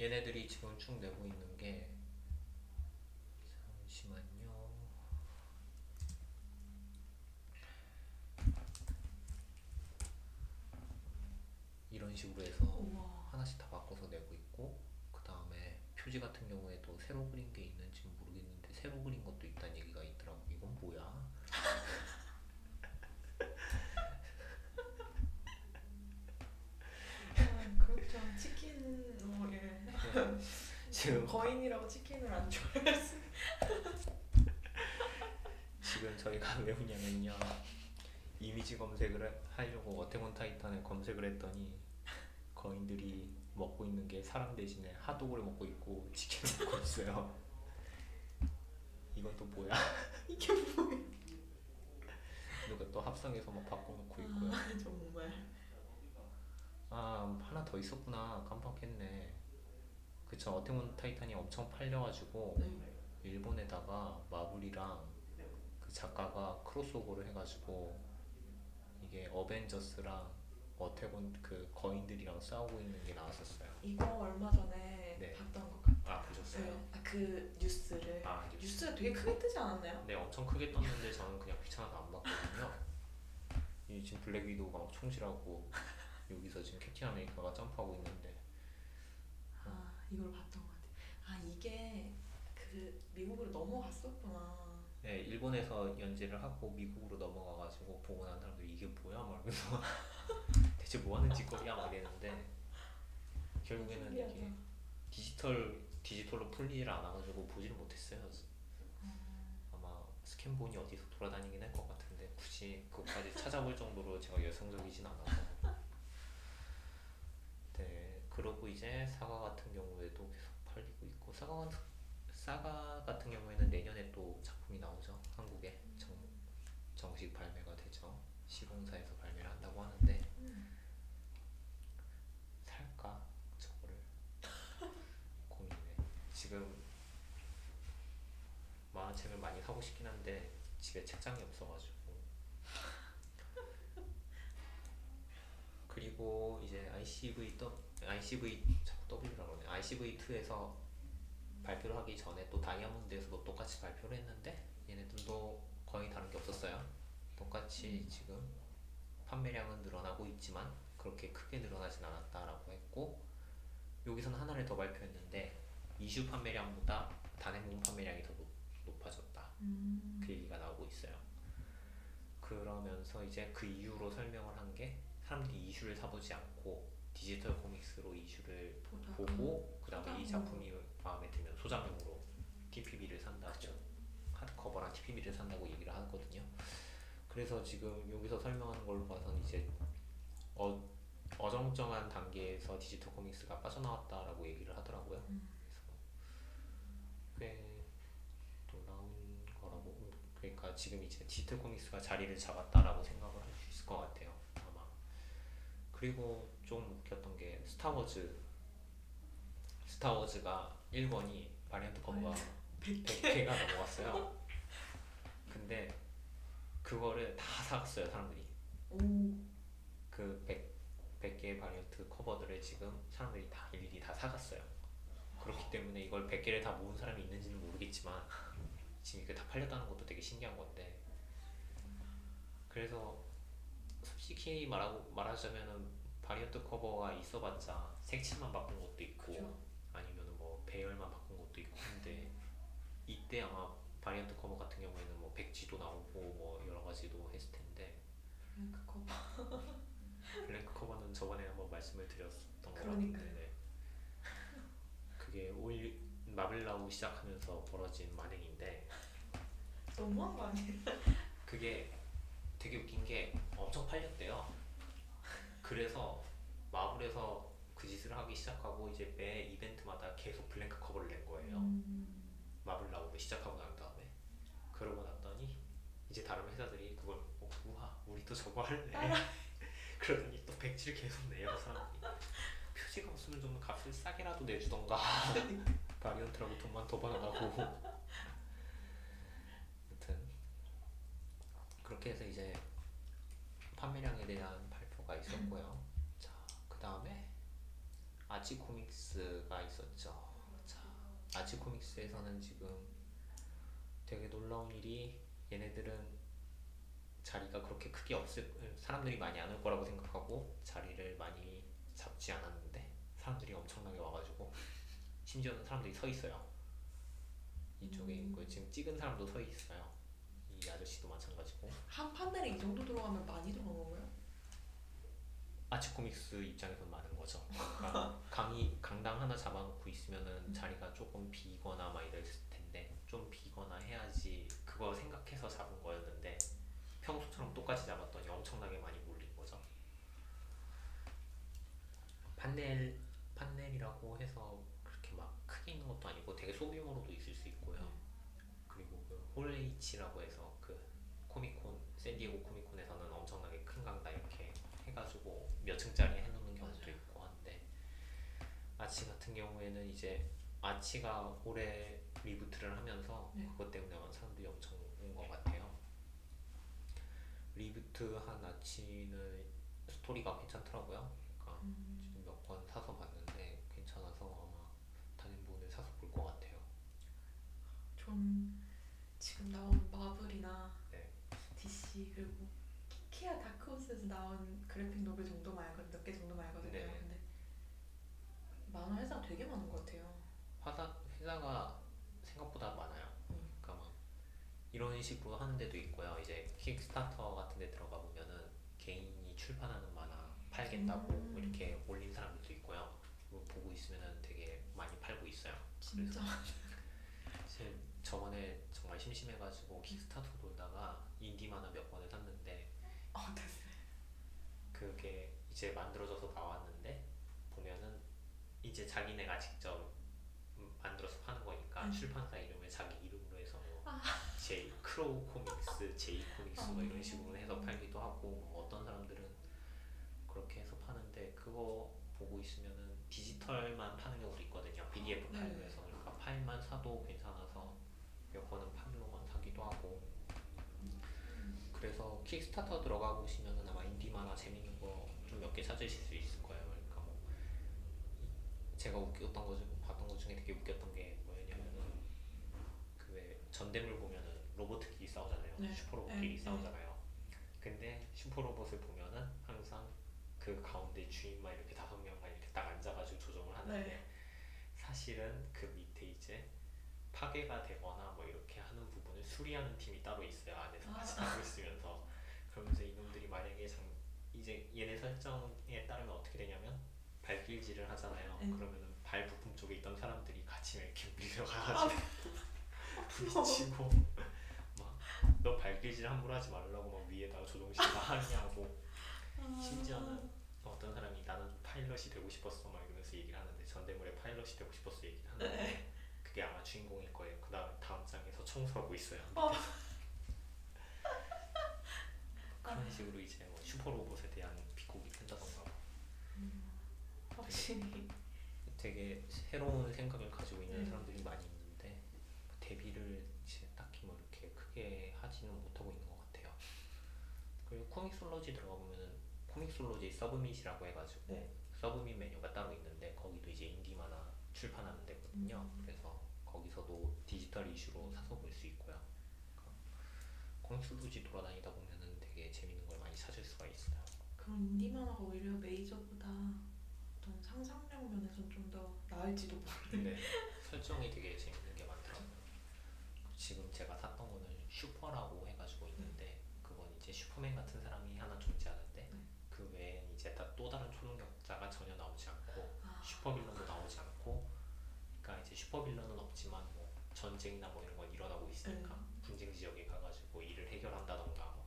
얘네들이 지금 쭉 내고 있는 게 잠시만요. 이런 식으로 해서 우와. 하나씩 다 바꿔서 내고 있고 그 다음에 표지 같은 경우에도 새로 그린 게 있는지 모르겠는데 새로 그린 것도 있다는 얘기가 있더라고 이건 뭐야 아, 그렇죠. 치킨 뭐 예. 지금 거인이라고 치킨을 안 좋아해서. 지금 저희가 왜 웃냐면요 이미지 검색을 해- 하려고 어택온 타이탄을 검색을 했더니 거인들이 먹고 있는 게 사람 대신에 핫도그를 먹고 있고 치킨을 먹고 있어요 이건 또 뭐야 이게 뭐야? 누가 또 합성해서 막 바꿔놓고 있고요 아, 정말. 아 하나 더 있었구나 깜빡했네 그쵸 Attack on Titan이 엄청 팔려가지고 네. 일본에다가 Marvel이랑 그 작가가 크로스오버를 해가지고 이게 Avengers랑 Attack on 그 거인들이랑 싸우고 있는 게 나왔었어요. 이거 얼마 전에 네. 봤던 것 같아요. 아 보셨어요? 네. 아, 그 뉴스를. 아 뉴스. 뉴스가 되게 크게 뜨지 않았나요? 네 엄청 크게 떴는데 저는 그냥 귀찮아서 안 봤거든요. 이 지금 블랙 위도우가 막 총질하고 여기서 지금 캡틴 아메리카가 점프하고 있는데 아 이걸 봤던 것 같아요. 아 이게 그 미국으로 넘어갔었구나. 네 일본에서 연재를 하고 미국으로 넘어가가지고 보고 난 사람들이 이게 뭐야 말면서 대체 뭐 하는 짓거리야 막 이랬는데 결국에는 이게 신기하다. 디지털 디지털로 풀리질 않아가지고 보지를 못했어요. 음. 아마 스캔본이 어디서 돌아다니긴 할 것 같은데 굳이 그것까지 찾아볼 정도로 제가 여성적이진 않아서 네 그러고 이제 사과 같은 경우에도 계속 팔리고 있고 사과 사과 같은 경우에는 내년에 또 작품이 나오죠. 한국에 정, 정식 발매가 되죠. 시공사에서 발매를 한다고 하는데. 살까? 저거를. 고민해. 지금 만화책을 많이 사고 싶긴 한데 집에 책장이 없어가지고 그리고 이제 ICV 또 ICV 자꾸 W라고 그러네 ICV 2에서 발표를 하기 전에 또 다이아몬드에서도 똑같이 발표를 했는데 얘네들도 거의 다른 게 없었어요 똑같이 지금 판매량은 늘어나고 있지만 그렇게 크게 늘어나진 않았다라고 했고 여기서는 하나를 더 발표했는데 이슈 판매량보다 단행 본 판매량이 더 높, 높아졌다 음. 그 얘기가 나오고 있어요. 그러면서 이제 그 이유로 설명을 한 게 사람들이 이슈를 사보지 않고 디지털 코믹스로 이슈를 보다가 보고 그 다음에 이. 작품이 마음에 들면 소장용으로 TPB를 산다고 하드커버랑 TPB를 산다고 얘기를 하거든요. 그래서 지금 여기서 설명하는 걸로 봐서는 이제 어, 어정쩡한 단계에서 디지털 코믹스가 빠져나왔다라고 얘기를 하더라고요. 음. 그래서 꽤 놀라운 거라고 그러니까 지금 이제 디지털 코믹스가 자리를 잡았다라고 생각을 할 수 있을 것 같아요 그리고 좀 웃겼던 게 스타워즈. 스타워즈가 1권이 바리언트 커버가 100개 가 넘어갔어요. 근데 그거를 다 사갔어요 사람들이. 오. 그 100, 100개의 바리언트 커버들을 지금 사람들이 다 일일이 다 사갔어요. 그렇기 때문에 이걸 100개를 다 모은 사람이 있는지는 모르겠지만 지금 이게 다 팔렸다는 것도 되게 신기한 건데. 그래서 솔직히 말하고 말하자면은 variant cover가 있어봤자 색칠만 바꾼 것도 있고 그죠. 아니면은 뭐 배열만 바꾼 것도 있고 근데 이때 아마 variant cover 같은 경우에는 뭐 백지도 나오고 뭐 여러 가지도 했을 텐데 블랭크 커버. 블랙 커버는 저번에 한번 말씀을 드렸던 것 그러니까요. 같은데 네. 그게 All Marvel 나오기 시작하면서 벌어진 만행인데 너무한 거 아니에요? 그게 되게 웃긴 게 엄청 팔렸대요. 그래서 Marvel에서 그 짓을 하기 시작하고 이제 매 이벤트마다 계속 blank cover를 낸 거예요. 음. 마블 나오기 시작하고 난 다음에 그러고 났더니 이제 다른 회사들이 그걸 어, 우와 우리도 저거 할래 그러더니 또 백지를 계속 내요 사람들이 표지가 없으면 좀 값을 싸게라도 내주던가 variant라고 돈만 더 받아가고 아무튼 그렇게 해서 이제 판매량에 대한 발표가 있었고요. 자 그 다음에 아치 코믹스가 있었죠. 자 아치 코믹스에서는 지금 되게 놀라운 일이 얘네들은 자리가 그렇게 크게 없을 사람들이 많이 안 올 거라고 생각하고 자리를 많이 잡지 않았는데 사람들이 엄청나게 와가지고 심지어는 사람들이 서 있어요. 이쪽에 음. 그 지금 찍은 사람도 서 있어요 이 아저씨도 마찬가지고 한 판넬에 이 정도 들어가면 많이 들어간 건가요? 아치 코믹스 입장에서는 많은 거죠. 그러니까 강의 강당 하나 잡아놓고 있으면은 자리가 조금 비거나 막 이랬을 텐데 좀 비거나 해야지 그거 생각해서 잡은 거였는데 평소처럼 똑같이 잡았더니 엄청나게 많이 몰린 거죠. panel panel이라고 해서 그렇게 막 크게 있는 것도 아니고 되게 소규모로도 있을 수 있고요. 그리고 그 홀레이치라고 해서 그 Comic-Con 샌디에고 Comic-Con에서는 엄청나게 큰 강당 이렇게 해가지고 몇 층짜리 해놓는 경우도 맞아요. 있고 한데 Archie 같은 경우에는 이제 Archie가 올해 reboot를 하면서 네. 그것 때문에 사람들이 엄청 온 것 같아요. Reboot 한 Archie는 스토리가 괜찮더라고요. 그러니까 음. 지금 몇 권 사서 봤는데 괜찮아서 아마 단행본을 사서 볼 것 같아요. 전 지금 나온 Marvel이나 네. DC 그리고 키케아 Dark Horse에서 나온 graphic novel 정도만 알거든요. 몇개 정도만 알거든요. 네. 근데 만화 회사가 되게 많은 것 같아요. 화사 회사가 생각보다 많아요. 음. 그러니까 막 이런 식으로 하는 데도 있고요. 이제 킥스타터 같은 데 들어가 보면은 개인이 출판하는 만화 팔겠다고 음. 이렇게 올린 사람들도 있고요. 보고 있으면은 되게 많이 팔고 있어요. 진짜 사실 저번에 저 정말 심심해가지고 킥스타터 돌다가 인디만화 몇 권을 샀는데 어 됐어요. 그게 이제 만들어져서 나왔는데 보면은 이제 자기네가 직접 음, 만들어서 파는 거니까 음. 출판사 이름을 자기 이름으로 해서 뭐 아. J Crow Comics, J Comics 뭐 이런 어. 식으로 해서 팔기도 하고 뭐 어떤 사람들은 그렇게 해서 파는데 그거 보고 있으면은 디지털만 파는 경우도 있거든요. PDF 네. 파일로 해서 그러니까 파일만 사도 괜찮아서 몇 권은 파일로만 사기도 하고 그래서 Kickstarter 들어가 보시면은 아마 인디 만화 재밌는 거 좀 몇 개 찾으실 수 있을 거예요. 그러니까 뭐 이- 제가 웃겼던 거 중, 봤던 것 중에 되게 웃겼던 게 뭐였냐면은 그왜 전대물 보면은 로봇끼리 싸우잖아요. 네. 슈퍼로봇끼리 네, 네. 싸우잖아요. 근데 슈퍼로봇을 보면은 항상 그 가운데 주인만 이렇게 다섯 명만 이렇게 딱 앉아가지고 조정을 하는데 네. 사실은 그 밑에 이제 파괴가 되거나 뭐 이렇게 하는 부분을 수리하는 팀이 따로 있어요 안에서 아. 같이 하고 있으면서 그러면서 이놈들이 만약에 장, 이제 얘네 설정에 따르면 어떻게 되냐면 발길질을 하잖아요 네. 그러면은 발 부품 쪽에 있던 사람들이 같이 이렇게 아, 밀려가가지고 부딪히고 막너 발길질 함부로 하지 말라고 막 위에다가 조종실을 하냐고 아. 심지어는 어떤 사람이 나는 파일럿이 되고 싶었어 막 이러면서 얘기를 하는데 전대물에 파일럿이 되고 싶었어 얘기를 하는데 네. 그게 아마 주인공일 거예요. 그 다음 다음 장에서 청소하고 있어요. 어. 그런 식으로 이제 뭐 슈퍼 로봇에 대한 비극이 뜬다던가 확실히 되게 새로운 생각을 가지고 있는 네. 사람들이 많이 있는데 데뷔를 이제 딱히 뭐 이렇게 크게 하지는 못하고 있는 것 같아요. 그리고 comiXology 들어가 보면은 comiXology Submit이라고 해가지고 네. Submit 메뉴가 따로 있는데 거기도 이제 인디 만화 출판하는 데거든요. 음. 그래서 거기서도 디지털 이슈로 사서 볼 수 있고요. 그러니까 코믹솔로지 돌아다니다 보면은 되게 재밌는 걸 많이 찾을 수가 있어요. 그런 인디 만화가 오히려 메이저보다 상상력 면에선 좀더 나을지도 모르. 근데 설정이 되게 재밌는 게 많더라고요. 지금 제가 샀던 거는 슈퍼라고 해가지고 있는데 그건 이제 슈퍼맨 같은 사람이 하나 존재하는데 네. 그 외엔 이제 다 또 다른 초능력자가 전혀 나오지 않고 아. 슈퍼빌런도 나오지 않고 그러니까 이제 슈퍼빌런은 없지만 뭐 전쟁이나 뭐 이런 건 일어나고 있으니까 분쟁 지역에 가가지고 일을 해결한다던가 뭐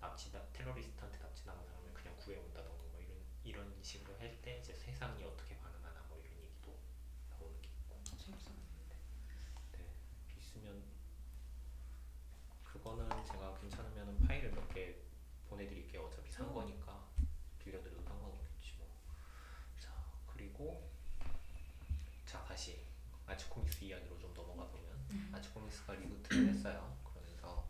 납치 테러리스트한테 납치 당한 사람을 그냥 구해온다던가 뭐 이런 이런 식으로 할 때 이제 세상이 어떻게 반응하나 뭐 이런 얘기도 나오는 게 있고 재밌었는데. 네 있으면 그거는 제가 괜찮으면 파일을 몇 개 보내드릴게요 어차피 산 어. 거니까 빌려드려도 상관없겠지 뭐자 그리고 자 다시 Archie Comics 이야기로 좀 넘어가 보면 음. Archie Comics가 reboot를 했어요 그러면서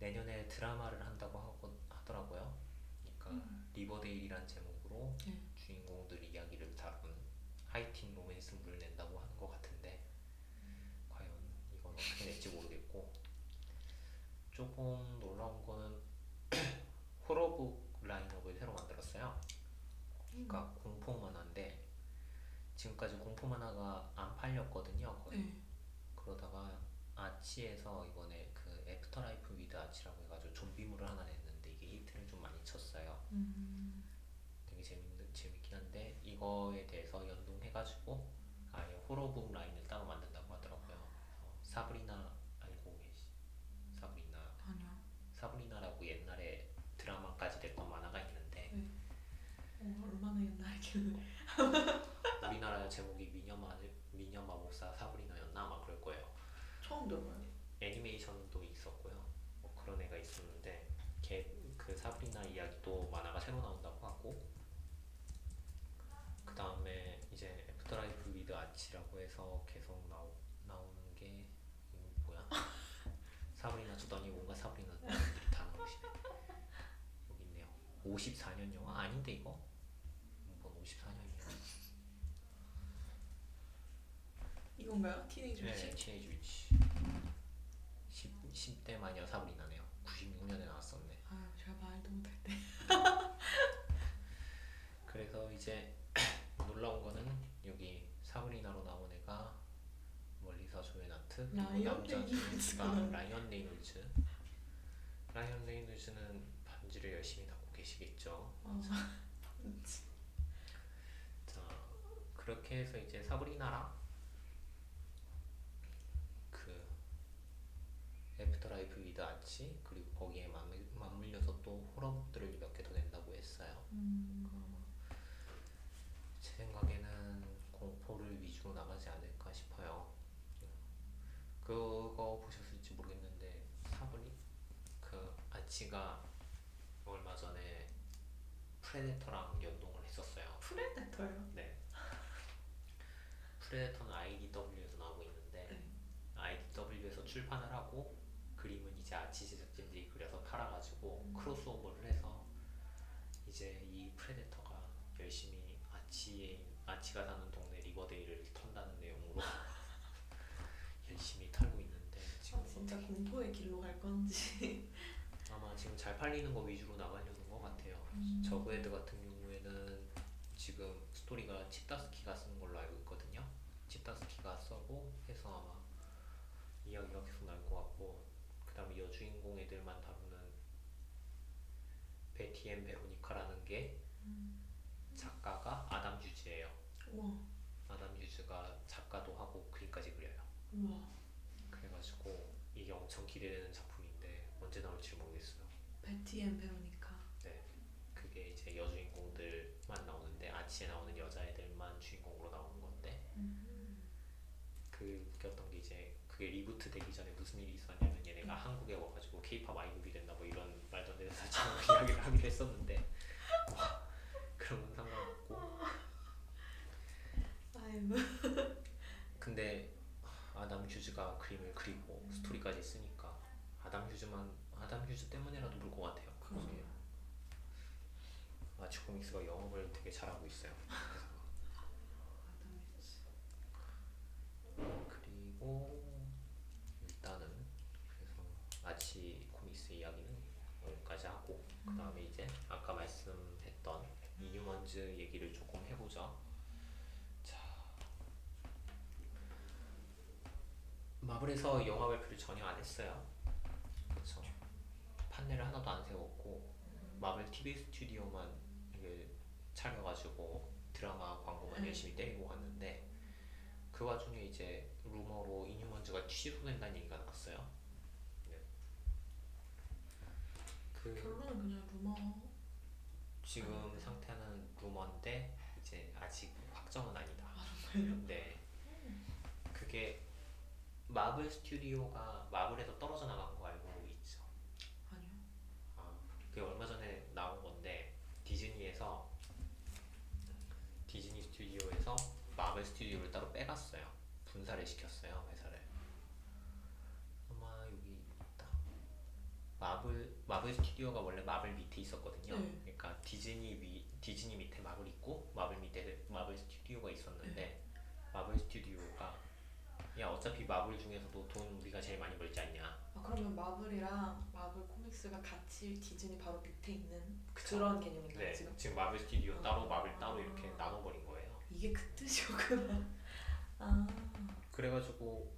내년에 드라마를 한다고 하고, 하더라고요 그러니까 음. Riverdale이란 제목으로 네. 주인공들 이야기를 다룬 하이틴 로맨스물을 낸다고 하는 것 같은데 과연 이건 어떻게 낼지 모르겠고 조금 놀라운 거는 horror book 라인업을 새로 만들었어요. 그러니까 공포 만화인데 지금까지 공포 만화가 안 팔렸거든요. 거의. 아치에서 이번에 그 Afterlife with Archie라고 해가지고 좀비물을 하나 냈는데 이게 히트를 좀 많이 쳤어요. 음. 되게 재밌는 재밌긴 한데 이거에 대해서 연동해가지고 아예 horror book 라인을 따로 만든다고 하더라고요. 그래서 Sabrina 알고 계시? Sabrina 아니요. 사브리나라고 옛날에 드라마까지 됐던 만화가 있는데 네. 어, 얼마나 옛날이길래. 우리나라 제목이 미녀 마 미녀 마법사 사브리나였나 아마 그럴 거예요. 처음 들어봐요. 애니메이션도 있었고요. 뭐 그런 애가 있었는데 걔 그 사브리나 이야기도 만화가 새로 나온다고 하고 그 다음에 이제 Afterlife with Archie라고 해서 계속 나오, 나오는 게 이거 뭐야? 사브리나 주더니 뭔가 사브리나 다 나오시네. 여기 있네요. 54년 영화 아닌데 이거? 뭔 54년이야? 이건가요? 티네이저 네, 네. 티네이즈 위치. 10, 10대 마녀 사브리나네요. 96년에 나왔었네. 아유, 못할 때. 그래서 이제 놀라운 거는 여기 사브리나로 나온 애가 멜리사 조안 하트 그리고 라이언 남자 나오네. 라이언 레이놀즈. 라이언 레이놀즈는 반지를 열심히 닦고 계시겠죠. 어. 자 그렇게 해서 이제 사브리나랑 그 with Archie 그리고 거기에 맞물려서 또 horror book들을 몇 개 더 낸다고 했어요. 음. 제 생각에는 공포를 위주로 나가지 않을까 싶어요. 그거 보셨을지 모르겠는데 사부님 그 아치가 얼마 전에 프레데터랑 연동을 했었어요. 프레데터요? 네. 프레데터는 IDW에서 나오고 있는데 네. IDW에서 출판을 하고 그림은 이제 아치 제작진들이 그려서 팔아가지고 크로스오버를 해서 이제 이 프레데터가 열심히 아치가 사는 동네 리버데일을 턴다는 내용으로 열심히 털고 있는데 지금 아, 진짜 어떻게- 공포의 길로 갈 건지. 아마 지금 잘 팔리는 거 위주로 나가려는 것 같아요. 음. 저그헤드 같은 경우에는 지금 스토리가 칩 즈다스키가 쓰는 걸로 알고 있거든요. 칩 즈다스키가 써고 해서 아마 이야기가 계속 나올 것 같고 그 다음에 여주인공 애들만 다루는 Betty and Veronica라는 게 작가가 아담 휴즈예요. 우와. 아담 휴즈가 작가도 하고 그림까지 그려요. 우와. 그래가지고 이게 엄청 기대되는 작품인데 언제 나올지 모르겠어요. Betty and Veronica. 네, 그게 이제 여주인공들만 나오는데 아치에 나오는 여자애들만 주인공으로 나오는 건데 그 웃겼던 게 이제 그게 리부트 되기 전에 무슨 일이 있었냐면 얘네가 한국에 와가지고 케이팝 아이돌이 된다 뭐 이런 말도 안 되는 사치는 이야기를 하기도 했었는데 뭐 그런 건 상관없고 아이고. 근데 아담 휴즈가 그림을 그리고 스토리까지 쓰니까 아담 휴즈만 아담 휴즈 때문에라도 볼 것 같아요. 거기에. 아치 코믹스가 영업을 되게 잘하고 있어요. 그리고 일단은 그래서 아치 코믹스 이야기는 여기까지 하고 그 다음에 이제 아까 말씀했던 이뉴먼즈 얘기를 조금 해보죠. 자, 마블에서 영화 발표를 전혀 안 했어요. 그렇죠. 판넬을 하나도 안 세웠고 마블 TV 스튜디오만 이게 차려가지고 드라마 광고만 음. 열심히 때리고 갔는데 그 와중에 이제 루머로 이뉴먼즈가 취소된다는 얘기가 나왔어요. 네. 그 결론은 그냥 루머. 지금 상태는 루머인데 이제 아직 확정은 아니다. 정말요? 네. 마블 스튜디오가 마블에서 떨어져 나간 거 알고 있죠? 아니요. 아, 그게 얼마 전에 나온 건데 디즈니에서 디즈니 스튜디오에서 마블 스튜디오를 따로 빼갔어요. 분사를 시켰어요 회사를. 아마 여기 있다. 마블 마블 스튜디오가 원래 마블 밑에 있었거든요. 네. 그러니까 디즈니 위 디즈니 밑에 마블 있고 마블 밑에 마블 스튜디오가 있었는데 마블 스튜디오가 야 어차피 마블 중에서도 돈 우리가 제일 많이 벌지 않냐. 아 그러면 마블이랑 마블 코믹스가 같이 디즈니 바로 밑에 있는 그쵸. 그런 개념인가요 네, 지금? 지금 마블 스튜디오 따로 아. 마블 따로 이렇게 나눠버린 거예요. 이게 그 뜻이었구나. 아. 그래가지고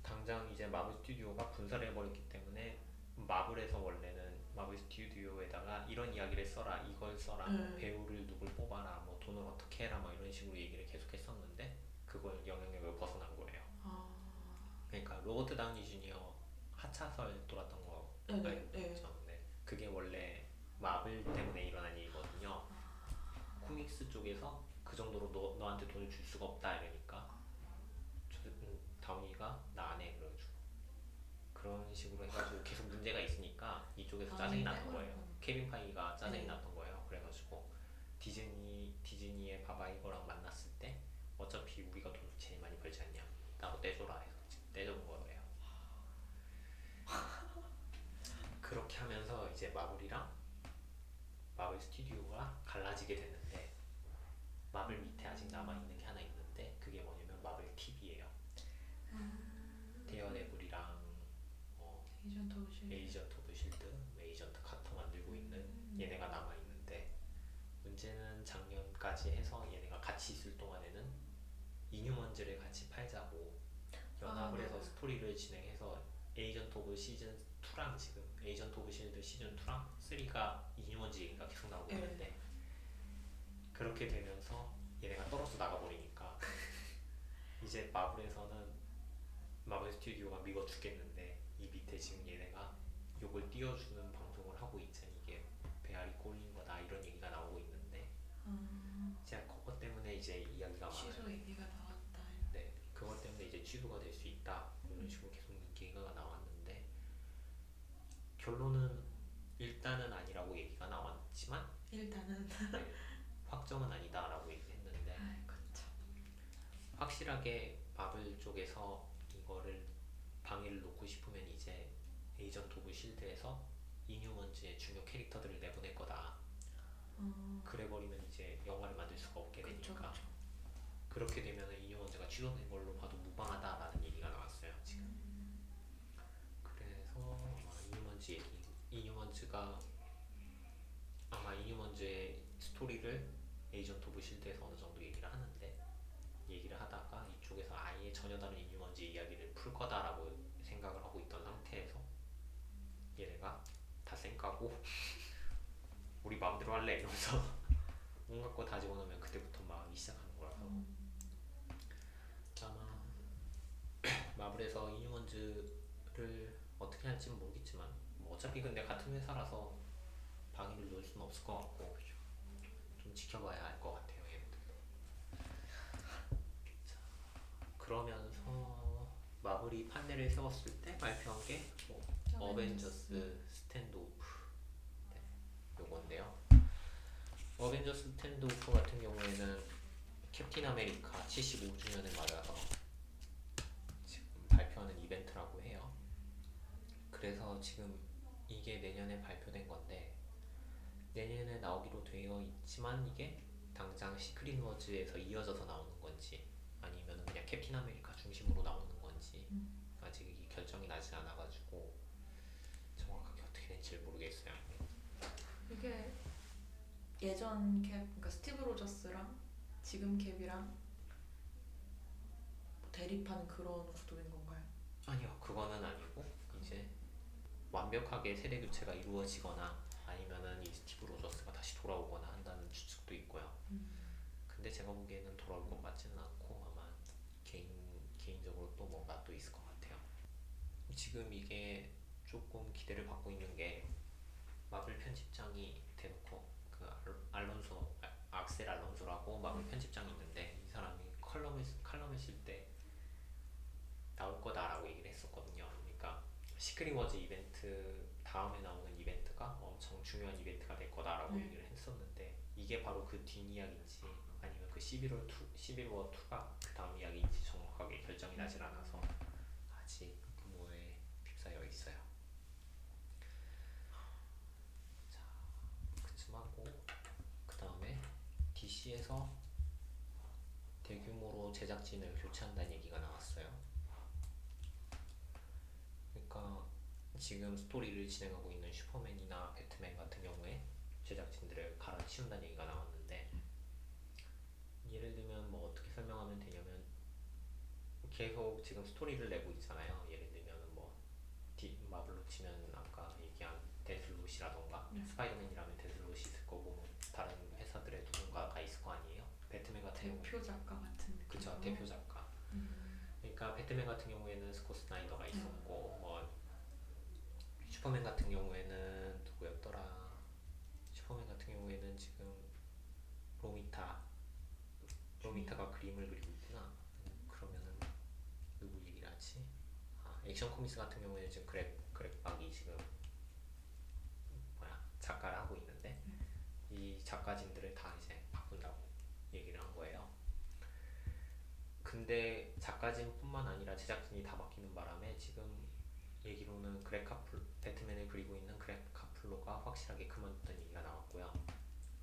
당장 이제 마블 스튜디오가 분사를 해버렸기 때문에 마블에서 원래는 마블 스튜디오에다가 이런 이야기를 써라, 이걸 써라, 뭐 음. 배우를 누굴 뽑아라, 뭐 돈을 어떻게 해라, 뭐 이런 식으로 얘기를 계속 했었는데 그걸 영향력을. 그러니까 로버트 다우니 주니어 하차설 돌았던 거 네네. 알고 네. 있죠? 네. 그게 원래 마블 때문에 일어난 일이거든요. 코믹스 쪽에서 그 정도로 너, 너한테 돈을 줄 수가 없다 이러니까 저, 음, 다우니가 나 안 해 그래가지고 그런 식으로 해가지고 계속 문제가 있으니까 이쪽에서 짜증이 아, 났던 거예요. 해버렸구나. 케빈 파이기가 짜증이 네. 났던 거예요. 그래가지고 디즈니 디즈니의 밥 아이거랑 만났을 때 어차피 우리가 돈 제일 많이 벌지 않냐 나도 떼줘라 해서 떼준 거예요. 그렇게 하면서 이제 마블이랑 마블 스튜디오가 갈라지게 됐는데 마블 밑에 아직 남아 있는 게 하나 있는데 그게 뭐냐면 마블 TV예요. 데어데블이랑 어, Agent of SHIELD. Agent of SHIELD, Agent Carter 만들고 있는 얘네가 남아 있는데 문제는 작년까지 해서 얘네가 같이 있을 동안에는 Inhumans를 같이 팔자고 연합을 아, 해서 네. 스토리를 진행해서 Agent of 시즌 2랑 지금 Agent of SHIELD 시즌 2랑 3가 Inhumans 얘기가 계속 나오고 네. 있는데 그렇게 되면서 얘네가 떨어져 나가 버리니까 이제 마블에서는 마블 스튜디오가 미워 죽겠는데 이 밑에 지금 얘네가 요걸 띄워주는 방송을 하고 있자니 이게 배알이 꼴린 거다 이런 얘기가 나오고 있는데 음, 제가 그것 때문에 이제 이야기가 많아요. 취소 얘기가 나왔다. 네, 그것 때문에 이제 취소가 될 수 있다 이런 식으로 계속 얘기가 나왔는데 결론은 일단은 아니라고 얘기가 나왔지만 일단은 네, 확정은 아니다라고 얘기했는데 아이고 참. 확실하게 마블 쪽에서 이거를 방해를 놓고 싶으면 이제 Agent of SHIELD에서 Inhumans의 중요 캐릭터들을 내보낼 거다. 어, 그래버리면 이제 영화를 만들 수가 없게 그쵸 되니까 그쵸. 그렇게 되면 Inhumans가 취소된 걸로 봐도 무방하다라는 얘기가 나왔어요 지금. 그래서 아마 Inhumans 얘기, Inhumans가 아마 Inhumans의 스토리를 Agent of SHIELD에서 어느 정도 얘기를 하는데 얘기를 하다가 이쪽에서 아예 전혀 다른 Inhumans 이야기를 풀 거다라고 생각을 하고 있던 상태에서 얘네가 다 쌩까고 우리 마음대로 할래. 이러면서 온갖 거다 집어넣으면 그때부터 막이 시작하는 거라서 아마 마블에서 이뉴먼즈를 어떻게 할지는 모르겠지만 뭐 어차피 근데 같은 회사라서 방해를 놓을 수는 없을 것 같고 좀 지켜봐야 알 것 같아요 얘네들도 자, 그러면서 마블이 판넬을 세웠을 때 발표한 게 뭐 어벤져스 스탠드오프 네, 요건데요. 어벤져스 스탠드오프 같은 경우에는 캡틴 아메리카 75주년을 맞아서 지금 발표하는 이벤트라고 해요. 그래서 지금 이게 내년에 발표된 건데 내년에 나오기로 되어 있지만 이게 당장 시크릿 워즈에서 이어져서 나오는 건지 아니면 그냥 캡틴 아메리카 중심으로 나오는 건지 아직 이 결정이 나지 않아가지고 정확하게 어떻게 될지 모르겠어요. 이게 예전 캡, 그러니까 스티브 로저스랑 지금 캡이랑 뭐 대립하는 그런 구도인 건가요? 아니요, 그거는 아니고 완벽하게 세대 교체가 이루어지거나 아니면은 이 스티브 로저스가 다시 돌아오거나 한다는 추측도 있고요. 근데 제가 보기에는 돌아올 것 같지는 않고 아마 개인 개인적으로 또 뭔가 또 있을 것 같아요. 지금 이게 조금 기대를 받고 있는 게 마블 편집장이 대놓고 그 알- 알론소 아, 악셀 알론소라고 마블 편집장이 있는데 이 사람이 컬럼을 쓰- 칼럼을 쓸 때 나올 거다라고 얘기를 했었거든요. 그러니까 시크릿 워즈 이벤트 다음에 나오는 이벤트가 엄청 중요한 이벤트가 될 거다라고 음. 얘기를 했었는데 이게 바로 그 뒷이야기인지 아니면 그 11월 2, 11월 2가 그 다음 이야기인지 정확하게 결정이 나질 않아서 아직 무모에 휩싸여 있어요. 자, 그쯤 하고 그 다음에 DC에서 대규모로 제작진을 교체한다는 얘기가 나왔어요. 그러니까 지금 스토리를 진행하고 있는 슈퍼맨이나 배트맨 같은 경우에 제작진들을 갈아치운다는 얘기가 나왔는데 예를 들면 뭐 어떻게 설명하면 되냐면 계속 지금 스토리를 내고 있잖아요. 예를 들면 뭐 디, 마블로 치면 아까 얘기한 댄 슬롯이라던가 네. 스파이더맨이라면 댄 슬롯이 있을 거고 뭐 다른 회사들의 누군가가 있을 거 아니에요. 배트맨 같은 경우 대표 작가 같은 느낌. 그쵸 대표 작가. 음. 그러니까 배트맨 같은 경우에는 스콧 스나이더가 있었고 뭐 슈퍼맨 같은 경우에는 누구였더라? 슈퍼맨 같은 경우에는 지금 로미타. 로미타가 그림을 그리고 있구나. 음, 그러면은 누구 얘기를 하지? 아, 액션 코믹스 같은 경우에는 지금 그렉 그렉 박이 지금 뭐야? 작가를 하고 있는데 이 작가진들을 다 이제 바꾼다고 얘기를 한 거예요. 근데 작가진뿐만 아니라 제작진이 다 바뀌는 바람에 지금 얘기로는 그렉 카플 배트맨을 그리고 있는 그렉 카플로가 확실하게 그만둔다는 얘기가 나왔고요.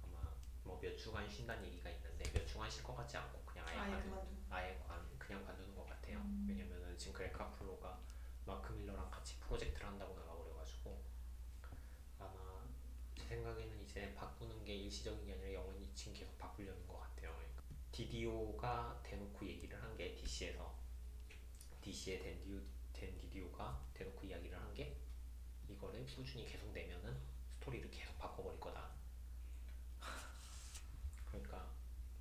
아마 뭐 몇 주간 쉰다는 얘기가 있는데 몇 주간 쉴 것 같지 않고 그냥 아예, 아예 관두, 그만둔. 아예 관, 그냥 관두는 것 같아요. 음. 왜냐면은 지금 그렉 카플로가 마크 밀러랑 같이 프로젝트를 한다고 나가버려가지고 아마 제 생각에는 이제 바꾸는 게 일시적인 게 아니라 영원히 지금 계속 바꾸려는 것 같아요. 그러니까 디디오가 대놓고 얘기를 한 게 DC에서 DC의 댄디오, 댄디디오가 대놓고 이야기를 한 게 이거를 꾸준히 계속 내면은 스토리를 계속 바꿔버릴 거다. 그러니까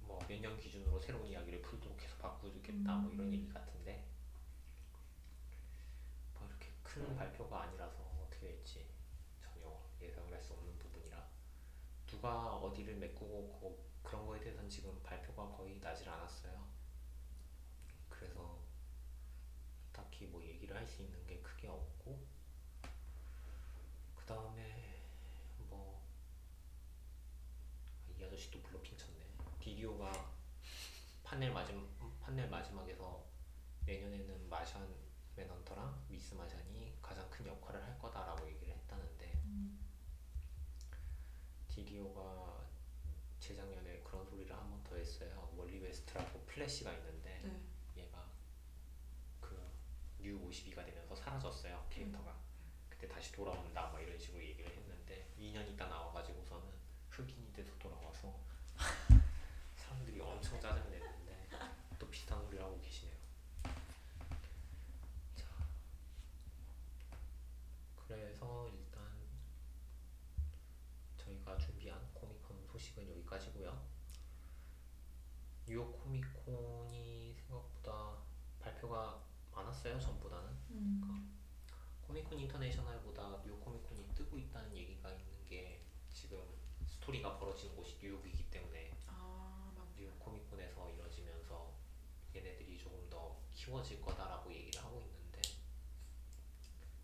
뭐 몇 년 기준으로 새로운 이야기를 풀도록 계속 바꾸겠다 뭐 이런 얘기 같은데 뭐 이렇게 큰 발표가 아니라서 어떻게 어떻게 될지 전혀 예상을 할 수 없는 부분이라 누가 어디를 메꾸고 그- 그런 거에 대해서는 지금 발표가 거의 나질 않았어요. 그래서 딱히 뭐 얘기를 할 수 있는 게 크게 없고 그 다음에 뭐 이 아저씨 또 블러핑 쳤네. 디디오가 판넬 마지막 판넬 마지막에서 내년에는 마샨 맨헌터랑 미스 마샨이 가장 큰 역할을 할 거다라고 얘기를 했다는데 디디오가 재작년에 그런 소리를 한 번 더 했어요. 월리 웨스트라고 플래시가 있는데 네. 얘가 그 뉴 52가 되면서 사라졌어요 캐릭터가. 그때 다시 돌아온다 막 이런 식으로 얘기를 했는데 2년 있다 나와가지고서는 흑인이 돼서 돌아와서 사람들이 엄청 짜증을 냈는데 또 비슷한 소리를 하고 계시네요. 자, 그래서 일단 저희가 준비한 코미콘 소식은 여기까지고요. 뉴욕 코미콘이 생각보다 발표가 많았어요 전보다는. 음. 코미콘 인터내셔널보다 뉴욕 코미콘이 뜨고 있다는 얘기가 있는 게 지금 스토리가 벌어지는 곳이 뉴욕이기 때문에 아 맞. 뉴욕 코미콘에서 이뤄지면서 얘네들이 조금 더 키워질 거다라고 얘기를 하고 있는데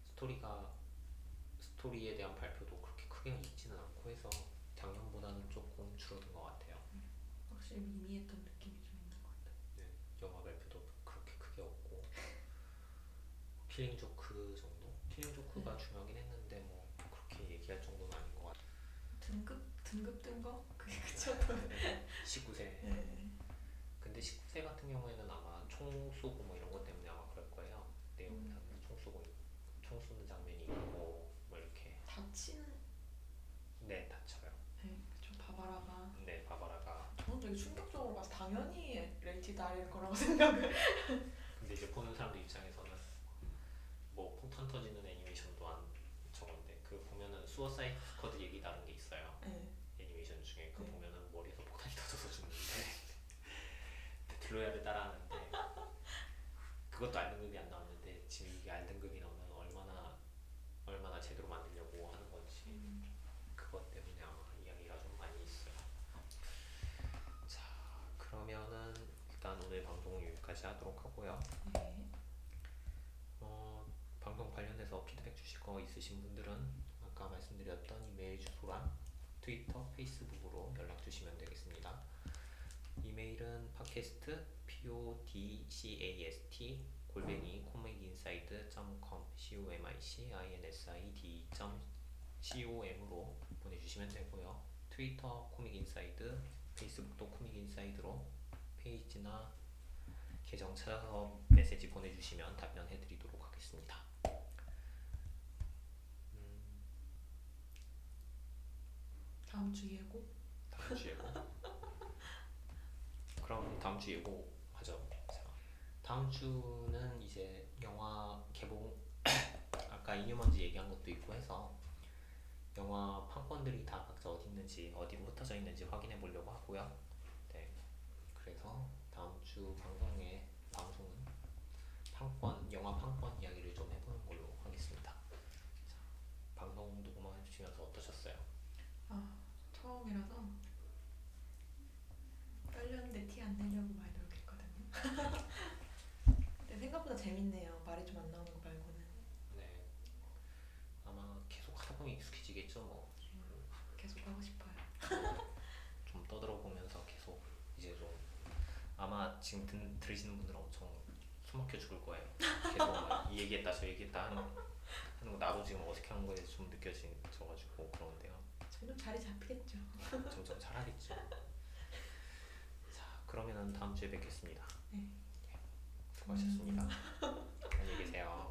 스토리가 스토리에 대한 발표도 그렇게 크게 있지는 않고 해서 작년보다는 조금 줄어든 것 같아요. 확실히 미미했던 느낌이 좀 있는 것 같아요. 네, 영화 발표도 그렇게 크게 없고 킬링 조크 정도? 킬링 조크가 중요하긴 했는데 뭐 그렇게 얘기할 정도는 아닌 것 같아요. 등급 뜬 거? 그게 그쵸? 19세. 네. 근데 19세 같은 경우에는 아마 총 쏘고 뭐 이런 것 때문에 아마 그럴 거예요. 내용상 총 쏘고 총 쏘는 장면이 있고 뭐 이렇게 다치는. 네 다쳐요. 네, 그쵸. 바바라가. 네 바바라가 저는 되게 충격적으로 봐서 당연히 rated R일 거라고 생각을. 근데 이제 보는 사람들 입장에서는 뭐 폭탄 터지는 애니메이션도 안 저건데 그 보면은 수어사이드 스쿼드 얘기 다른 게 있어요. 네. 애니메이션 중에 그 네. 보면은 머리에서 폭탄이 터져서 죽는데 배틀로얄을 따라하는데 그것도 R등급이 안 나왔는데 지금 이게 R등급이 나오면 얼마나 얼마나 제대로 만들려고 하는 건지 그것 때문에 아마 이야기가 좀 많이 있어요. 자 그러면은 일단 오늘 방송은 여기까지 하도록 하고요. 네. 어, 방송 관련해서 피드백 주실 거 있으신 분들은 아까 말씀드렸던 이메일 주소랑 트위터, 페이스북으로 연락 주시면 되겠습니다. 이메일은 팟캐스트 podcast 골뱅이 comicinsider.com c o m i c i n s i d c o m으로 보내주시면 되고요. 트위터 코믹인사이드, 페이스북도 코믹인사이드로 페이지나 계정 찾아서 메시지 보내주시면 답변해드리도록 하겠습니다. 음, 다음 주 예고. 다음 주 예고. 그럼 다음 주 예고 다음 주는 이제 영화 개봉 아까 인휴먼즈 얘기한 것도 있고 해서 영화 판권들이 다 각자 어디 있는지 어디로 흩어져 있는지 확인해 보려고 하고요. 네, 그래서 다음 주 방송에 방송은 판권 영화 판권 이야기를 좀 해보는 걸로 하겠습니다. 자, 방송 녹음해 주시면서 어떠셨어요? 아 처음이라서 떨렸는데 티 안 내려고 많이 노력했거든요. 근데 생각보다 재밌네요. 말이 좀 안 나오는 거 말고는. 네. 아마 계속 하다 보면 익숙해지겠죠. 뭐. 계속 하고 싶어요. 좀 떠들어보면서 계속 이제 좀 아마 지금 든, 들으시는 분들은 엄청 숨막혀 죽을 거예요. 계속 막 이 얘기했다 저 얘기했다 하는, 하는 거 나도 지금 어색한 거에 좀 느껴져가지고 그러는데요. 점점 자리 잡히겠죠. 점점 잘하겠죠. 자 그러면은 다음 주에 뵙겠습니다. 네. 수고하셨습니다. 안녕히 계세요.